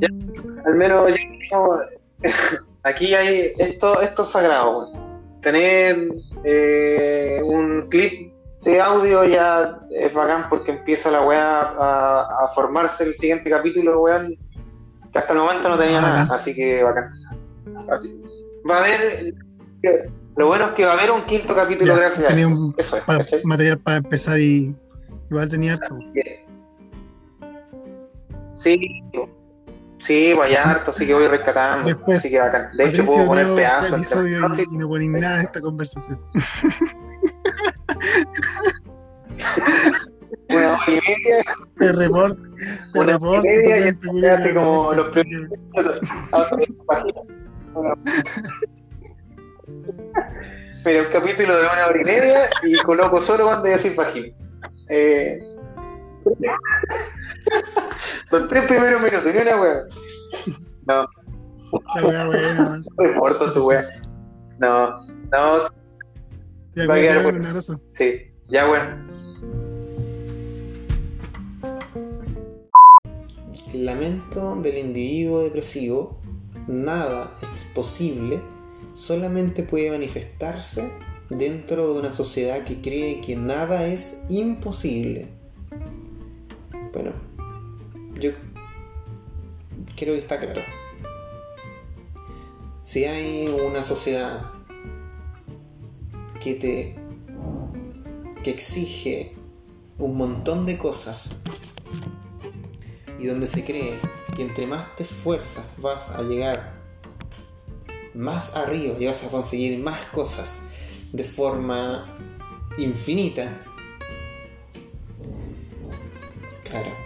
Ya, al menos ya, aquí hay esto, esto es sagrado, tener eh, un clip de audio ya es bacán porque empieza la weá a, formarse el siguiente capítulo, weón, que hasta el momento no tenía nada, así que bacán. va a haber, Lo bueno es que va a haber un quinto capítulo gracias tenía un material para empezar y igual tenía harto. Sí, sí, vaya pues harto, sí que voy rescatando. Después, así que bacán. De hecho, puedo poner pedazos. Y, y no ponen nada de esta conversación. Una hora y media. Te report. Te una report. Y media y como los primeros. Pero un capítulo de una hora y media y coloco solo cuando ya sin página. Eh... Los tres primeros minutos, ni una wea. No. Importa tu wea. No, no. Ya, Va a quedar bueno. Sí, ya bueno. El lamento del individuo depresivo, nada es posible, solamente puede manifestarse dentro de una sociedad que cree que nada es imposible. Bueno, yo creo que está claro. Si hay una sociedad que te que exige un montón de cosas y donde se cree que entre más te esfuerzas vas a llegar más arriba y vas a conseguir más cosas de forma infinita, claro,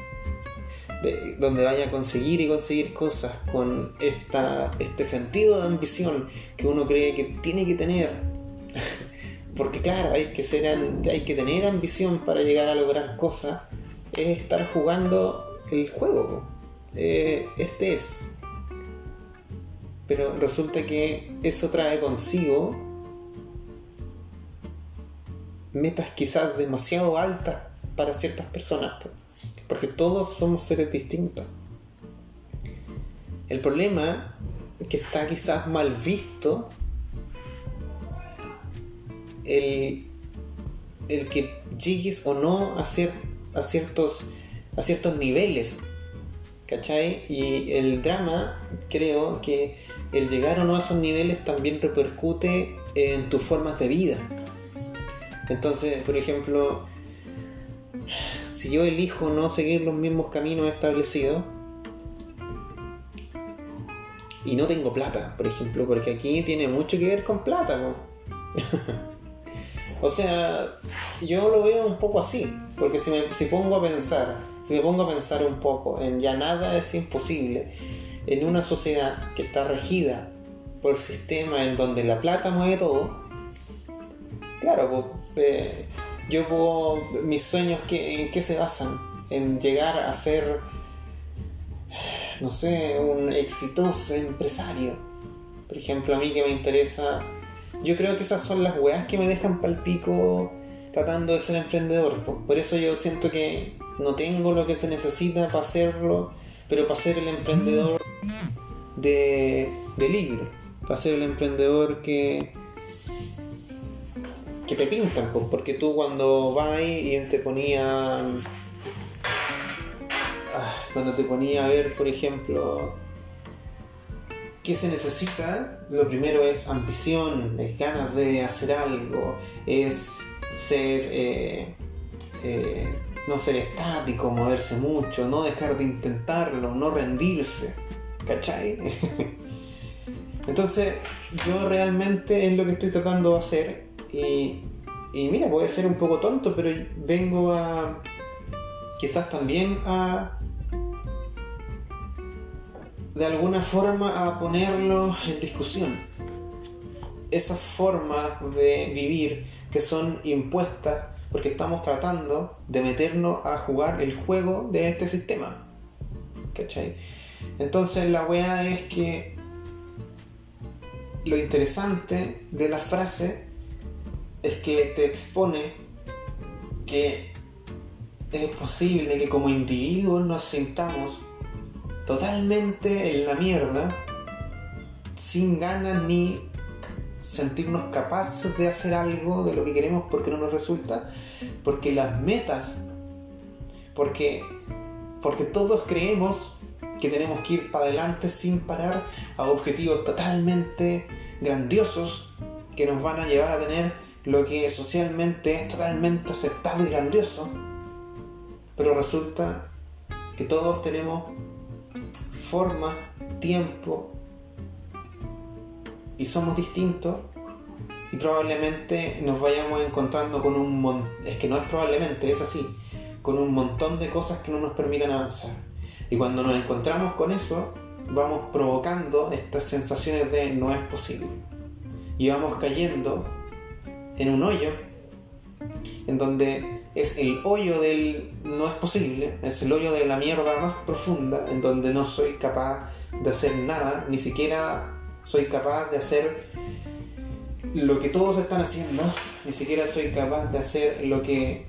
donde vaya a conseguir y conseguir cosas con esta, este sentido de ambición que uno cree que tiene que tener. Porque claro, hay que, ser, hay que tener ambición para llegar a lograr cosas. Es estar jugando el juego. Eh, este es. Pero resulta que eso trae consigo metas quizás demasiado altas para ciertas personas porque todos somos seres distintos. El problema que está quizás mal visto el, el que llegues o no a, a, ciertos, a ciertos niveles. ¿Cachai? Y el drama, creo que el llegar o no a esos niveles también repercute en tus formas de vida. Entonces, por ejemplo, si yo elijo no seguir los mismos caminos establecidos y no tengo plata, por ejemplo, porque aquí tiene mucho que ver con plata, ¿no? o sea, yo lo veo un poco así, porque si me si pongo a pensar, si me pongo a pensar un poco en ya nada es imposible, en una sociedad que está regida por el sistema en donde la plata mueve todo, claro, pues, eh, yo puedo, mis sueños, ¿en qué se basan? En llegar a ser, no sé, un exitoso empresario. Por ejemplo, a mí que me interesa, yo creo que esas son las weas que me dejan pal pico tratando de ser emprendedor. Por eso yo siento que no tengo lo que se necesita para hacerlo, pero para ser el emprendedor de, de libro, para ser el emprendedor que que te pintan, pues, porque tú cuando vas y te ponía. Ah, cuando te ponía a ver, por ejemplo, qué se necesita, lo primero es ambición, es ganas de hacer algo, es ser. Eh, eh, no ser estático, moverse mucho, no dejar de intentarlo, no rendirse. ¿Cachai? Entonces, yo realmente es lo que estoy tratando de hacer y, y mira, puede ser un poco tonto, pero vengo a quizás también a de alguna forma a ponerlo en discusión. Esas formas de vivir que son impuestas porque estamos tratando de meternos a jugar el juego de este sistema. ¿Cachai? Entonces la weá es que lo interesante de la frase es que te expone que es posible que como individuos nos sintamos totalmente en la mierda, sin ganas ni sentirnos capaces de hacer algo de lo que queremos porque no nos resulta, porque las metas, porque, porque todos creemos que tenemos que ir para adelante sin parar a objetivos totalmente grandiosos que nos van a llevar a tener lo que socialmente es totalmente aceptado y grandioso, pero resulta que todos tenemos forma, tiempo y somos distintos y probablemente nos vayamos encontrando con un montón, es que no es probablemente, es así, con un montón de cosas que no nos permitan avanzar. Y cuando nos encontramos con eso, vamos provocando estas sensaciones de no es posible. Y vamos cayendo en un hoyo en donde es el hoyo del no es posible, es el hoyo de la mierda más profunda, en donde no soy capaz de hacer nada, ni siquiera soy capaz de hacer lo que todos están haciendo, ni siquiera soy capaz de hacer lo que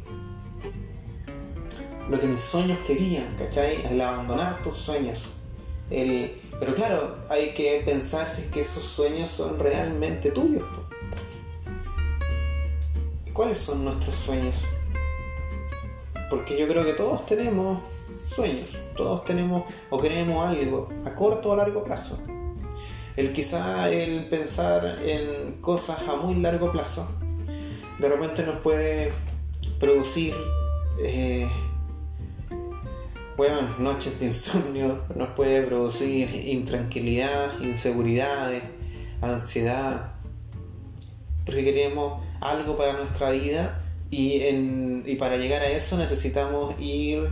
lo que mis sueños querían, ¿cachai? El abandonar tus sueños. El... Pero claro, hay que pensar si es que esos sueños son realmente tuyos. ¿Cuáles son nuestros sueños? Porque yo creo que todos tenemos sueños, todos tenemos o queremos algo a corto o a largo plazo. El quizá el pensar en cosas a muy largo plazo de repente nos puede producir eh, bueno, noches de insomnio, nos puede producir intranquilidad, inseguridades, ansiedad, porque queremos algo para nuestra vida y, y para llegar a eso necesitamos ir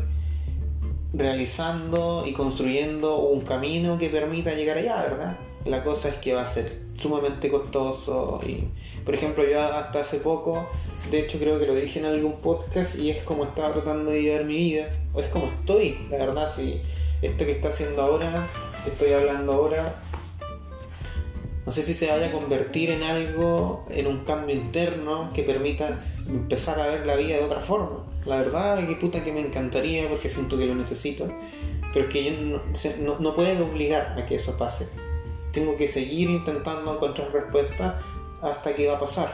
realizando y construyendo un camino que permita llegar allá, ¿verdad? La cosa es que va a ser sumamente costoso y, por ejemplo, yo hasta hace poco, de hecho creo que lo dije en algún podcast y es como estaba tratando de llevar mi vida, o es como estoy, la verdad, si esto que está haciendo ahora, estoy hablando ahora, no sé si se vaya a convertir en algo, en un cambio interno que permita empezar a ver la vida de otra forma. La verdad, que puta que me encantaría porque siento que lo necesito, pero es que yo no, no, puedo obligar a que eso pase. Tengo que seguir intentando encontrar respuestas hasta que va a pasar.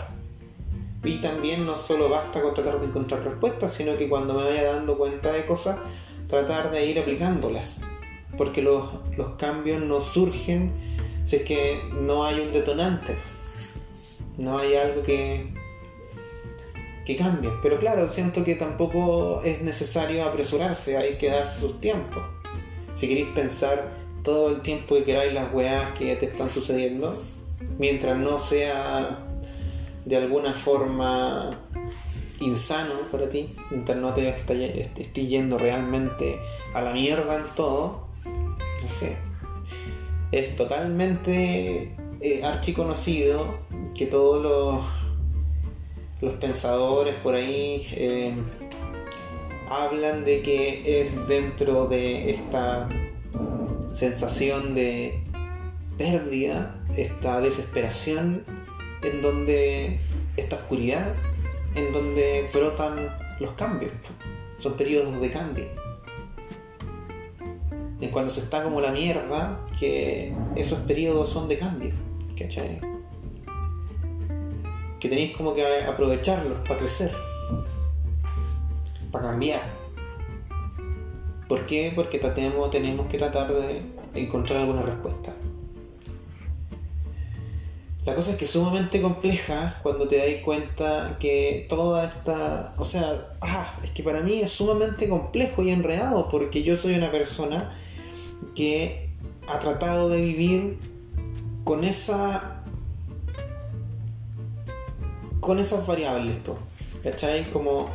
Y también no solo basta con tratar de encontrar respuestas, sino que cuando me vaya dando cuenta de cosas, tratar de ir aplicándolas. Porque los, los cambios no surgen si es que no hay un detonante, no hay algo que, que cambie. Pero claro, siento que tampoco es necesario apresurarse, hay que darse sus tiempos. Si queréis pensar todo el tiempo que queráis las weas que te están sucediendo, mientras no sea de alguna forma insano para ti, mientras no te esté yendo realmente a la mierda en todo, no sé, es totalmente eh, archiconocido que todos los, los pensadores por ahí eh, hablan de que es dentro de esta sensación de pérdida, esta desesperación, en donde esta oscuridad, en donde brotan los cambios. Son periodos de cambio en cuando se está como la mierda, que esos periodos son de cambio, ¿cachai? Que tenéis como que aprovecharlos para crecer, para cambiar. ¿Por qué? Porque tenemos, que tratar de encontrar alguna respuesta. La cosa es que es sumamente compleja cuando te dais cuenta que toda esta... O sea, ah, es que para mí es sumamente complejo y enredado porque yo soy una persona que ha tratado de vivir con esa con esas variables ¿cachai? como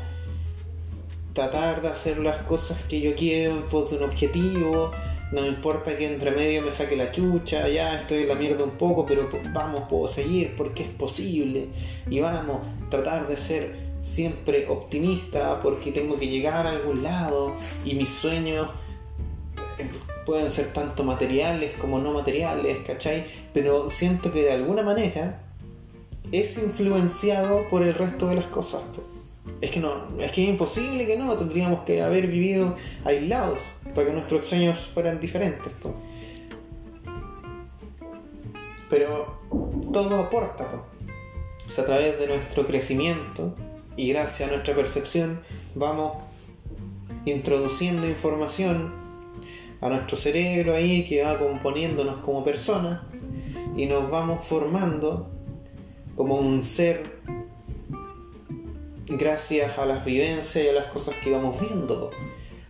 tratar de hacer las cosas que yo quiero en pos de un objetivo no me importa que entre medio me saque la chucha, ya estoy en la mierda un poco, pero vamos, puedo seguir porque es posible. Y vamos, tratar de ser siempre optimista porque tengo que llegar a algún lado y mis sueños pueden ser tanto materiales como no materiales, ¿cachai? Pero siento que de alguna manera es influenciado por el resto de las cosas. Es que no, es que es imposible que no, tendríamos que haber vivido aislados para que nuestros sueños fueran diferentes. Pero todo aporta, a través de nuestro crecimiento y gracias a nuestra percepción vamos introduciendo información a nuestro cerebro ahí que va componiéndonos como personas y nos vamos formando como un ser gracias a las vivencias y a las cosas que vamos viendo.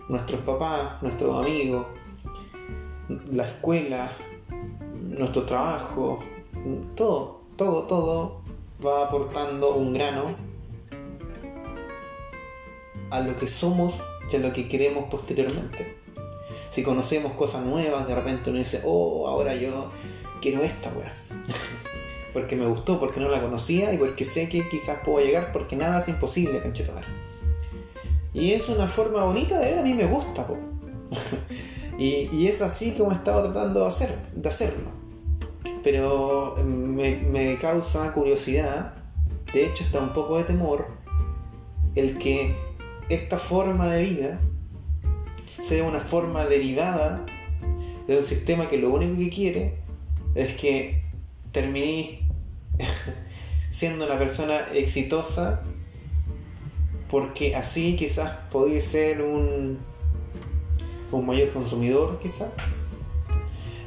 Nuestros papás, nuestros amigos, la escuela, nuestro trabajo, todo, todo, todo va aportando un grano a lo que somos y a lo que queremos posteriormente. Si conocemos cosas nuevas, de repente uno dice, oh, ahora yo quiero esta weá. porque me gustó, porque no la conocía y porque sé que quizás puedo llegar porque nada es imposible, canchetar. Y es una forma bonita de ver, a mí me gusta. y, y, es así como he estado tratando de, hacer, de hacerlo. Pero me, me causa curiosidad, de hecho está un poco de temor, el que esta forma de vida sea una forma derivada de un sistema que lo único que quiere es que terminé siendo una persona exitosa porque así quizás podéis ser un, un mayor consumidor quizás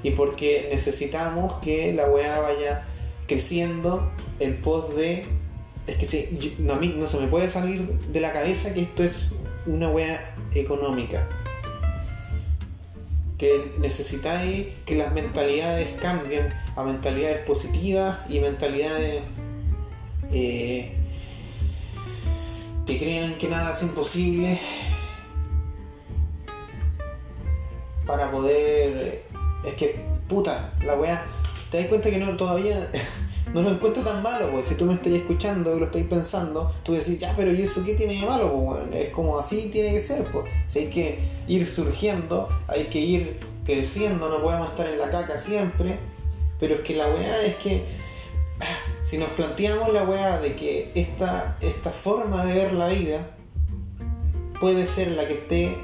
y porque necesitamos que la weá vaya creciendo en pos de es que si, no, a mí no se me puede salir de la cabeza que esto es una weá económica que necesitáis que las mentalidades cambien a mentalidades positivas y mentalidades eh, que crean que nada es imposible para poder es que puta la weá te das cuenta que no todavía no lo encuentro tan malo, pues. Si tú me estás escuchando y lo estás pensando, tú decís, ya, pero ¿y eso qué tiene de malo? Pues, Es como así tiene que ser, pues. Si hay que ir surgiendo, hay que ir creciendo, no podemos estar en la caca siempre. Pero es que la weá es que ah, si nos planteamos la weá de que esta, esta forma de ver la vida puede ser la que esté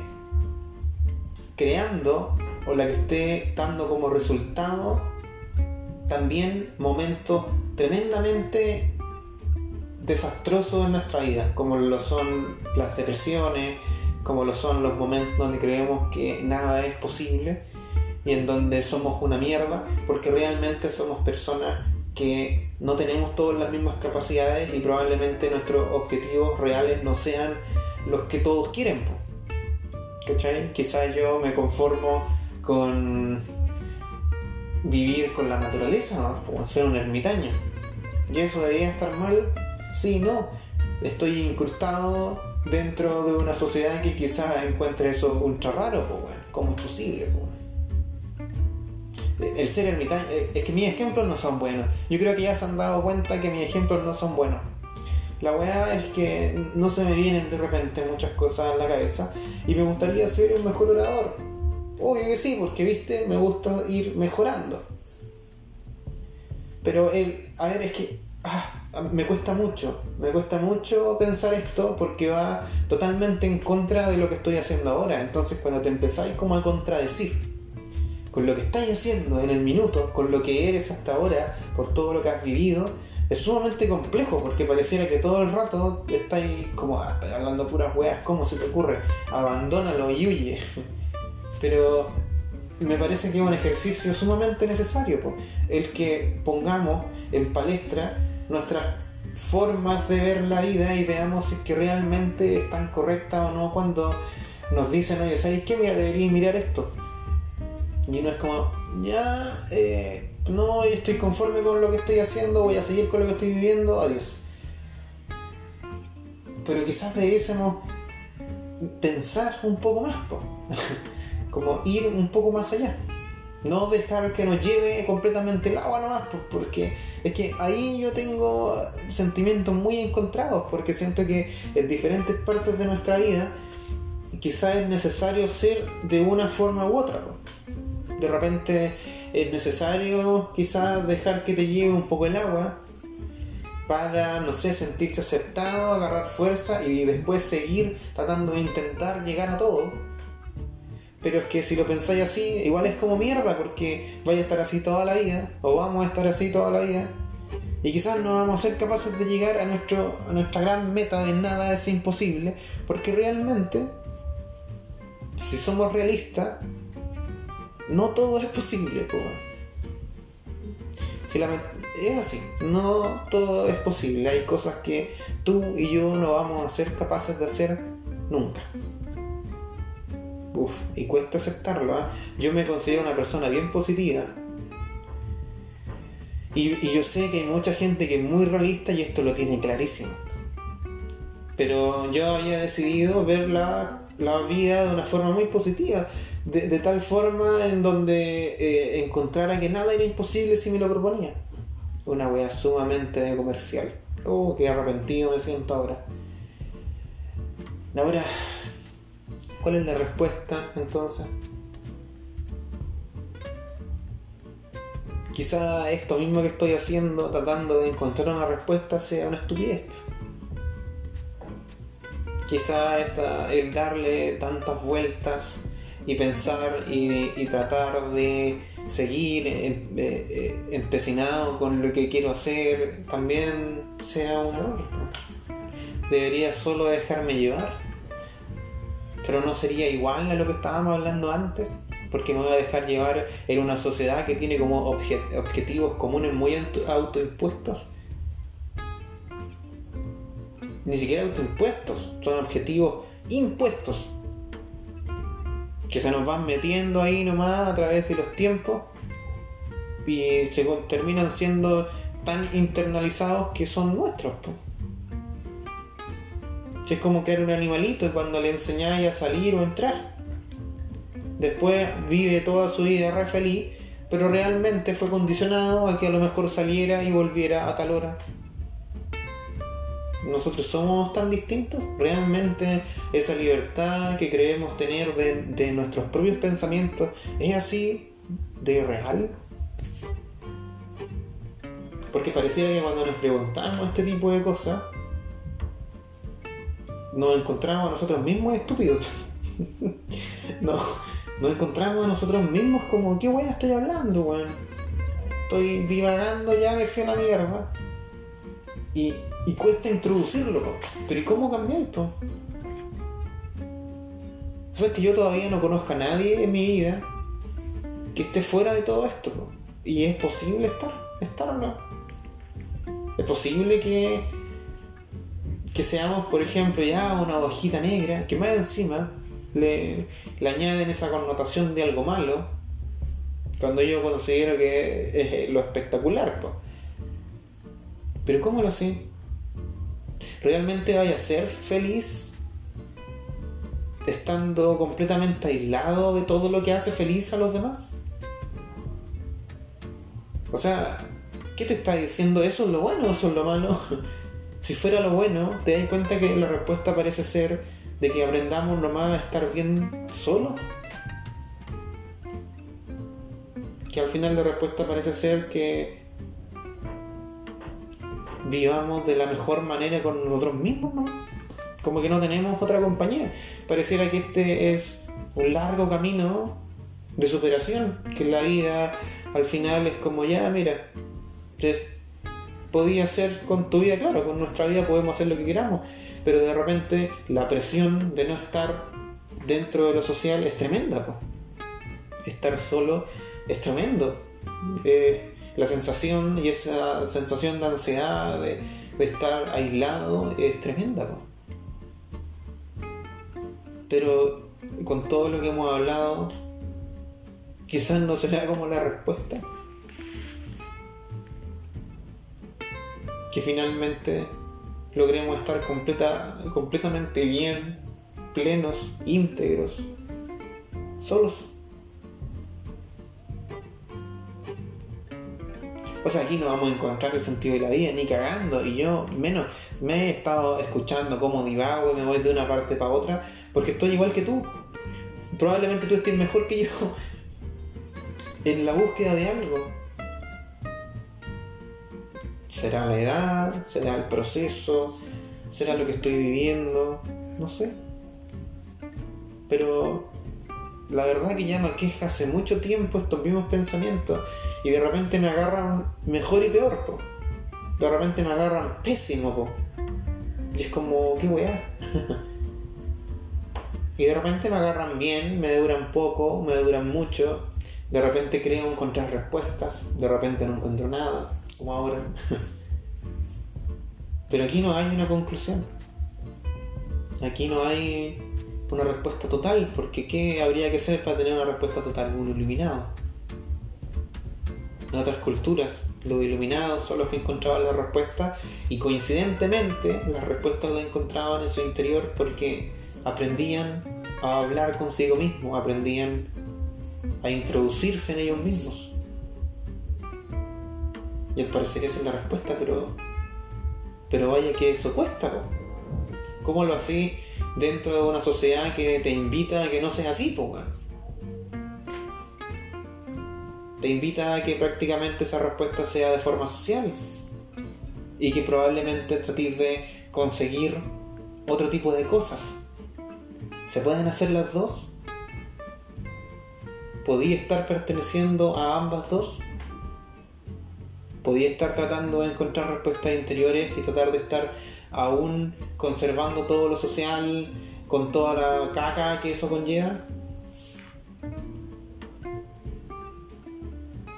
creando o la que esté dando como resultado también momentos tremendamente desastrosos en nuestra vida, como lo son las depresiones, como lo son los momentos donde creemos que nada es posible y en donde somos una mierda, porque realmente somos personas que no tenemos todas las mismas capacidades y probablemente nuestros objetivos reales no sean los que todos quieren. ¿Cachai? Quizás yo me conformo con vivir con la naturaleza, ¿no? ser un ermitaño. ¿Y eso debería estar mal? Sí, no. Estoy incrustado dentro de una sociedad que quizás encuentre eso ultra raro, pues bueno, ¿cómo es posible? El ser ermitaño, eh, es que mis ejemplos no son buenos. Yo creo que ya se han dado cuenta que mis ejemplos no son buenos. La weá es que no se me vienen de repente muchas cosas en la cabeza y me gustaría ser un mejor orador Obvio que sí, porque viste, me gusta ir mejorando. Pero el, a ver, es que ah, me cuesta mucho, me cuesta mucho pensar esto porque va totalmente en contra de lo que estoy haciendo ahora. Entonces cuando te empezáis como a contradecir con lo que estáis haciendo en el minuto, con lo que eres hasta ahora, por todo lo que has vivido, es sumamente complejo porque pareciera que todo el rato estáis como ah, hablando puras weas, ¿cómo se te ocurre? Abandónalo y huye. Pero me parece que es un ejercicio sumamente necesario, el que pongamos en palestra nuestras formas de ver la vida y veamos si es que realmente están correctas o no cuando nos dicen, oye, ¿sabes qué? Mira, deberías mirar esto. Y no es como, ya, eh, no estoy conforme con lo que estoy haciendo, voy a seguir con lo que estoy viviendo, adiós. Pero quizás debiésemos pensar un poco más, po. como ir un poco más allá. No dejar que nos lleve completamente el agua nomás, pues, porque es que ahí yo tengo sentimientos muy encontrados, porque siento que en diferentes partes de nuestra vida quizás es necesario ser de una forma u otra. Pues. De repente es necesario quizás dejar que te lleve un poco el agua para, no sé, sentirse aceptado, agarrar fuerza y después seguir tratando de intentar llegar a todo pero es que si lo pensáis así, igual es como mierda, porque vais a estar así toda la vida, o vamos a estar así toda la vida, y quizás no vamos a ser capaces de llegar a, nuestro, a nuestra gran meta de nada es imposible, porque realmente, si somos realistas, no todo es posible. Si es así, no todo es posible. Hay cosas que tú y yo no vamos a ser capaces de hacer nunca. Uf, y cuesta aceptarlo. ¿ah? Yo me considero una persona bien positiva. Y, yo sé que hay mucha gente que es muy realista y esto lo tiene clarísimo. Pero yo había decidido ver la, la vida de una forma muy positiva. De, de tal forma en donde eh, encontrara que nada era imposible si me lo proponía. Una wea sumamente comercial. Oh, qué arrepentido me siento ahora. Ahora, ¿cuál es la respuesta entonces? Quizá esto mismo que estoy haciendo, tratando de encontrar una respuesta, sea una estupidez. Quizá el darle tantas vueltas y pensar y, tratar de seguir eh, eh, empecinado con lo que quiero hacer también sea un. Debería solo dejarme llevar. Pero no sería igual a lo que estábamos hablando antes, porque me voy a dejar llevar en una sociedad que tiene como objetivos comunes muy autoimpuestos. Ni siquiera autoimpuestos, son objetivos impuestos que se nos van metiendo ahí nomás a través de los tiempos y se terminan siendo tan internalizados que son nuestros. Es como crear un animalito y cuando le enseñáis a salir o entrar. Después vive toda su vida re feliz, pero realmente fue condicionado a que a lo mejor saliera y volviera a tal hora nosotros somos tan distintos. Realmente esa libertad que creemos tener de, nuestros propios pensamientos es así de real. Porque pareciera que cuando nos preguntamos este tipo de cosas, nos encontramos a nosotros mismos estúpidos. no, nos encontramos a nosotros mismos como, ¿qué weá estoy hablando, weón? Estoy divagando ya, me fui a la mierda. Y y cuesta introducirlo, pero ¿y cómo cambiar, po? O sea, que yo todavía no conozco a nadie en mi vida que esté fuera de todo esto, y es posible estar, estar o no. Es posible que que seamos, por ejemplo, ya una hojita negra, que más encima le, le añaden esa connotación de algo malo, cuando yo considero que es lo espectacular. Po. Pero ¿cómo lo sé? ¿Realmente vaya a ser feliz estando completamente aislado de todo lo que hace feliz a los demás? O sea, ¿qué te está diciendo? ¿Eso es lo bueno o eso es lo malo? si fuera lo bueno, te das cuenta que la respuesta parece ser de que aprendamos nomás a estar bien solos. Que al final la respuesta parece ser que vivamos de la mejor manera con nosotros mismos, ¿no? Como que no tenemos otra compañía. Pareciera que este es un largo camino de superación, que la vida al final es como ya, mira, podía ser con tu vida, claro, con nuestra vida podemos hacer lo que queramos, pero de repente la presión de no estar dentro de lo social es tremenda. Estar solo es tremendo. Eh, la sensación y esa sensación de ansiedad, de, estar aislado, es tremenda. Pero con todo lo que hemos hablado, quizás no será como la respuesta. Que finalmente logremos estar completa, completamente bien, plenos, íntegros, solos. O sea, aquí no vamos a encontrar el sentido de la vida, ni cagando. Y yo, menos, me he estado escuchando cómo divago y me voy de una parte para otra, porque estoy igual que tú. Probablemente tú estés mejor que yo en la búsqueda de algo. ¿Será la edad? ¿Será el proceso? ¿Será lo que estoy viviendo? No sé. Pero la verdad que ya me queja hace mucho tiempo estos mismos pensamientos y de repente me agarran mejor y peor, po. De repente me agarran pésimo, po. Y es como, qué weá. y de repente me agarran bien, me duran poco, me duran mucho. De repente creo encontrar respuestas, de repente no encuentro nada. Como ahora. Pero aquí no hay una conclusión. Aquí no hay una respuesta total, porque ¿qué habría que ser para tener una respuesta total? Un iluminado. En otras culturas, los iluminados son los que encontraban la respuesta y coincidentemente las respuestas las encontraban en su interior porque aprendían a hablar consigo mismos, aprendían a introducirse en ellos mismos. Y al parecer esa es la respuesta, pero pero vaya que eso cuesta. ¿Cómo lo hacís dentro de una sociedad que te invita a que no seas así, po, Te invita a que prácticamente esa respuesta sea de forma social. Y que probablemente trates de conseguir otro tipo de cosas. ¿Se pueden hacer las dos? ¿Podía estar perteneciendo a ambas dos? Podía estar tratando de encontrar respuestas interiores y tratar de estar aún conservando todo lo social con toda la caca que eso conlleva?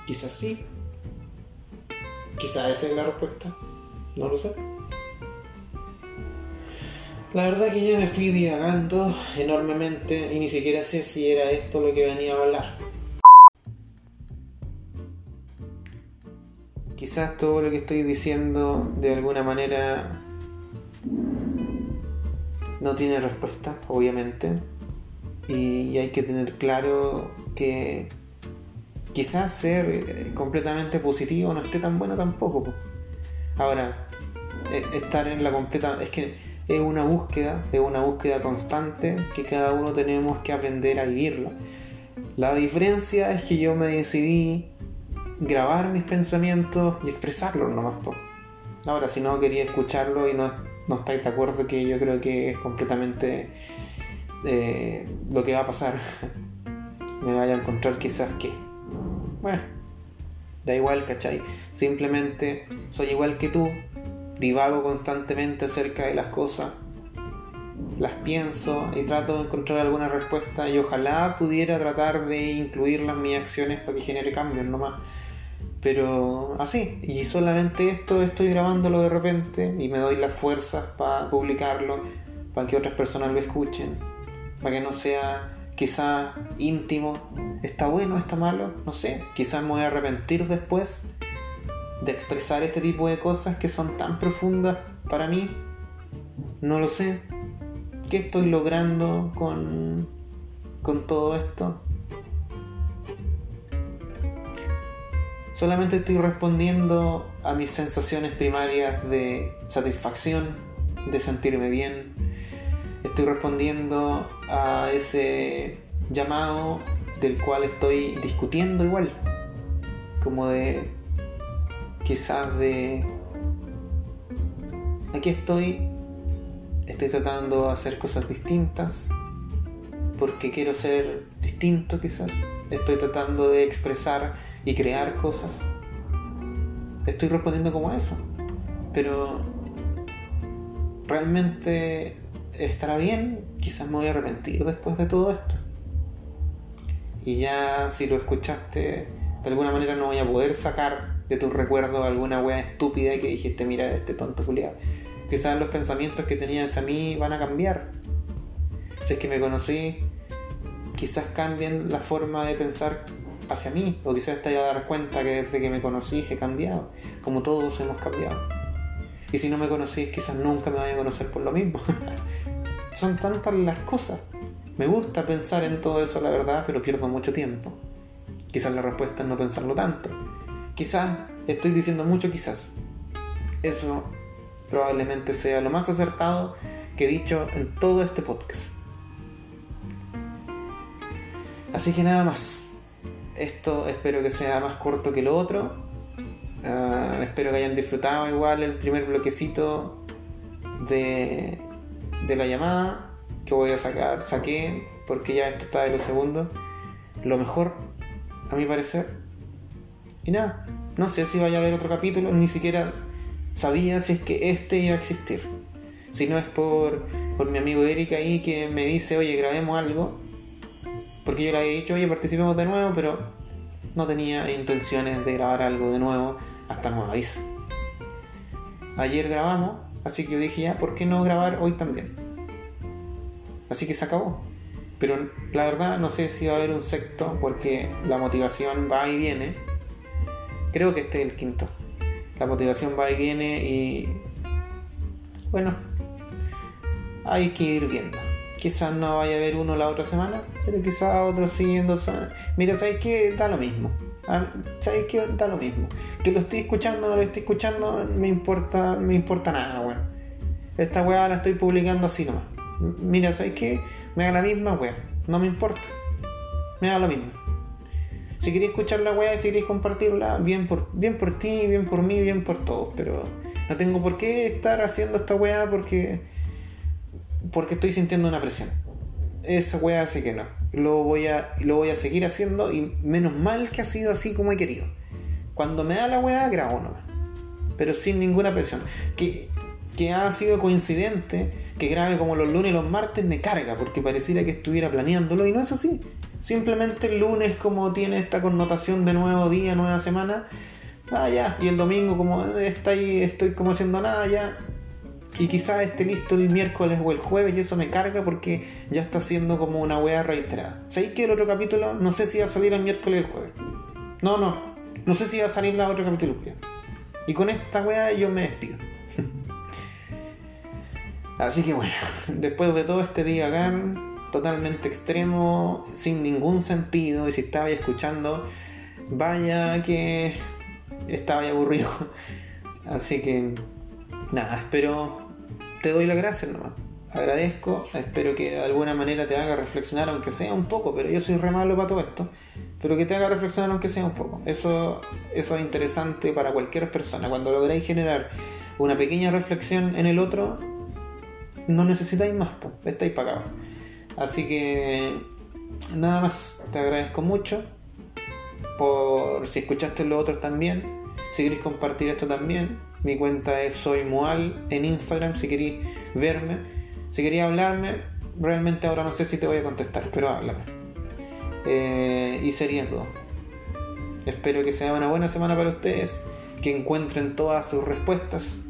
Quizás sí. Quizás esa es la respuesta. No lo sé. La verdad que ya me fui divagando enormemente y ni siquiera sé si era esto lo que venía a hablar. Quizás todo lo que estoy diciendo de alguna manera no tiene respuesta, obviamente. Y, hay que tener claro que quizás ser eh, completamente positivo no esté tan bueno tampoco. Ahora, e, estar en la completa... Es que es una búsqueda, es una búsqueda constante que cada uno tenemos que aprender a vivirla. La diferencia es que yo me decidí grabar mis pensamientos y expresarlos nomás. Ahora, si no quería escucharlo y no, no estáis de acuerdo, que yo creo que es completamente eh, lo que va a pasar. Me vaya a encontrar quizás que. Bueno, da igual, ¿cachai? Simplemente soy igual que tú, divago constantemente acerca de las cosas, las pienso y trato de encontrar alguna respuesta y ojalá pudiera tratar de incluirlas en mis acciones para que genere cambios nomás. Pero así, y solamente esto estoy grabándolo de repente y me doy las fuerzas para publicarlo, para que otras personas lo escuchen, para que no sea quizá íntimo, está bueno, está malo, no sé, quizás me voy a arrepentir después de expresar este tipo de cosas que son tan profundas para mí, no lo sé, ¿qué estoy logrando con, con todo esto? Solamente estoy respondiendo a mis sensaciones primarias de satisfacción, de sentirme bien. Estoy respondiendo a ese llamado del cual estoy discutiendo igual. Como de... quizás de... Aquí estoy, estoy tratando de hacer cosas distintas, porque quiero ser distinto quizás. Estoy tratando de expresar y crear cosas. Estoy respondiendo como eso. Pero realmente estará bien, quizás me voy a arrepentir después de todo esto. Y ya si lo escuchaste, de alguna manera no voy a poder sacar de tus recuerdos alguna wea estúpida que dijiste, mira, este tonto culiado. Quizás los pensamientos que tenías a mí van a cambiar. Si es que me conocí, quizás cambien la forma de pensar hacia mí, o quizás te haya dar cuenta que desde que me conocí he cambiado, como todos hemos cambiado. Y si no me conocís, quizás nunca me vaya a conocer por lo mismo. Son tantas las cosas. Me gusta pensar en todo eso, la verdad, pero pierdo mucho tiempo. Quizás la respuesta es no pensarlo tanto. Quizás estoy diciendo mucho, quizás. Eso probablemente sea lo más acertado que he dicho en todo este podcast. Así que nada más. Esto espero que sea más corto que lo otro. Ah, espero que hayan disfrutado igual el primer bloquecito de, de la llamada que voy a sacar. Saqué porque ya esto está de lo segundo. Lo mejor, a mi parecer. Y nada, no sé si vaya a haber otro capítulo, ni siquiera sabía si es que este iba a existir. Si no es por, por mi amigo Eric ahí que me dice, oye, grabemos algo porque yo le había dicho, oye, participemos de nuevo, pero no tenía intenciones de grabar algo de nuevo. hasta nuevo aviso. Ayer grabamos, así que yo dije ya, ¿por qué no grabar hoy también? Así que se acabó. Pero la verdad no sé si va a haber un sexto porque la motivación va y viene. Creo que este es el quinto. La motivación va y viene y bueno, hay que ir viendo. Quizás no vaya a haber uno la otra semana, pero quizás otro siguiendo. Mira, ¿sabes qué? Da lo mismo. ¿Sabes qué? Da lo mismo. Que lo estoy escuchando o no lo estoy escuchando, me importa, me importa nada, bueno. Esta weá la estoy publicando así nomás. Mira, ¿sabes qué? Me da la misma weá. No me importa. Me da lo mismo. Si queréis escuchar la weá y si queréis compartirla, bien por, bien por ti, bien por mí, bien por todos. Pero no tengo por qué estar haciendo esta weá porque. Porque estoy sintiendo una presión. Esa weá sí que no. Lo voy a, lo voy a seguir haciendo y menos mal que ha sido así como he querido. Cuando me da la weá, grabo nomás. Pero sin ninguna presión. Que, que ha sido coincidente que grabe como los lunes y los martes me carga porque pareciera que estuviera planeándolo y no es así. Simplemente el lunes como tiene esta connotación de nuevo día, nueva semana, ah, ya, y el domingo como está ahí, estoy como haciendo nada ya, y quizás esté listo el miércoles o el jueves y eso me carga porque ya está siendo como una wea reiterada. ¿Sabéis que el otro capítulo no sé si va a salir el miércoles o el jueves? No, no, no sé si va a salir la otro capítulo. Y con esta wea yo me despido. Así que bueno, después de todo este día acá, totalmente extremo, sin ningún sentido, y si estaba escuchando, vaya que estaba aburrido. Así que nada, espero, te doy las gracias nomás. Agradezco, espero que de alguna manera te haga reflexionar, aunque sea un poco, pero yo soy re malo para todo esto. Pero que te haga reflexionar, aunque sea un poco. Eso, eso es interesante para cualquier persona. Cuando lográis generar una pequeña reflexión en el otro, no necesitáis más, pues, estáis pagados. Así que nada más, te agradezco mucho por si escuchaste los otros también. Si queréis compartir esto también, mi cuenta es Soy Mual en Instagram. Si queréis verme, si queréis hablarme, realmente ahora no sé si te voy a contestar, pero háblame. Eh, y sería todo. Espero que sea una buena semana para ustedes, que encuentren todas sus respuestas.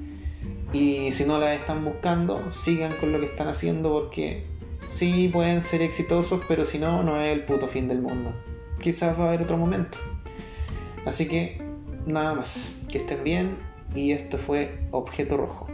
Y si no las están buscando, sigan con lo que están haciendo porque sí pueden ser exitosos, pero si no, no es el puto fin del mundo. Quizás va a haber otro momento. Así que nada más. Que estén bien y esto fue Objeto Rojo.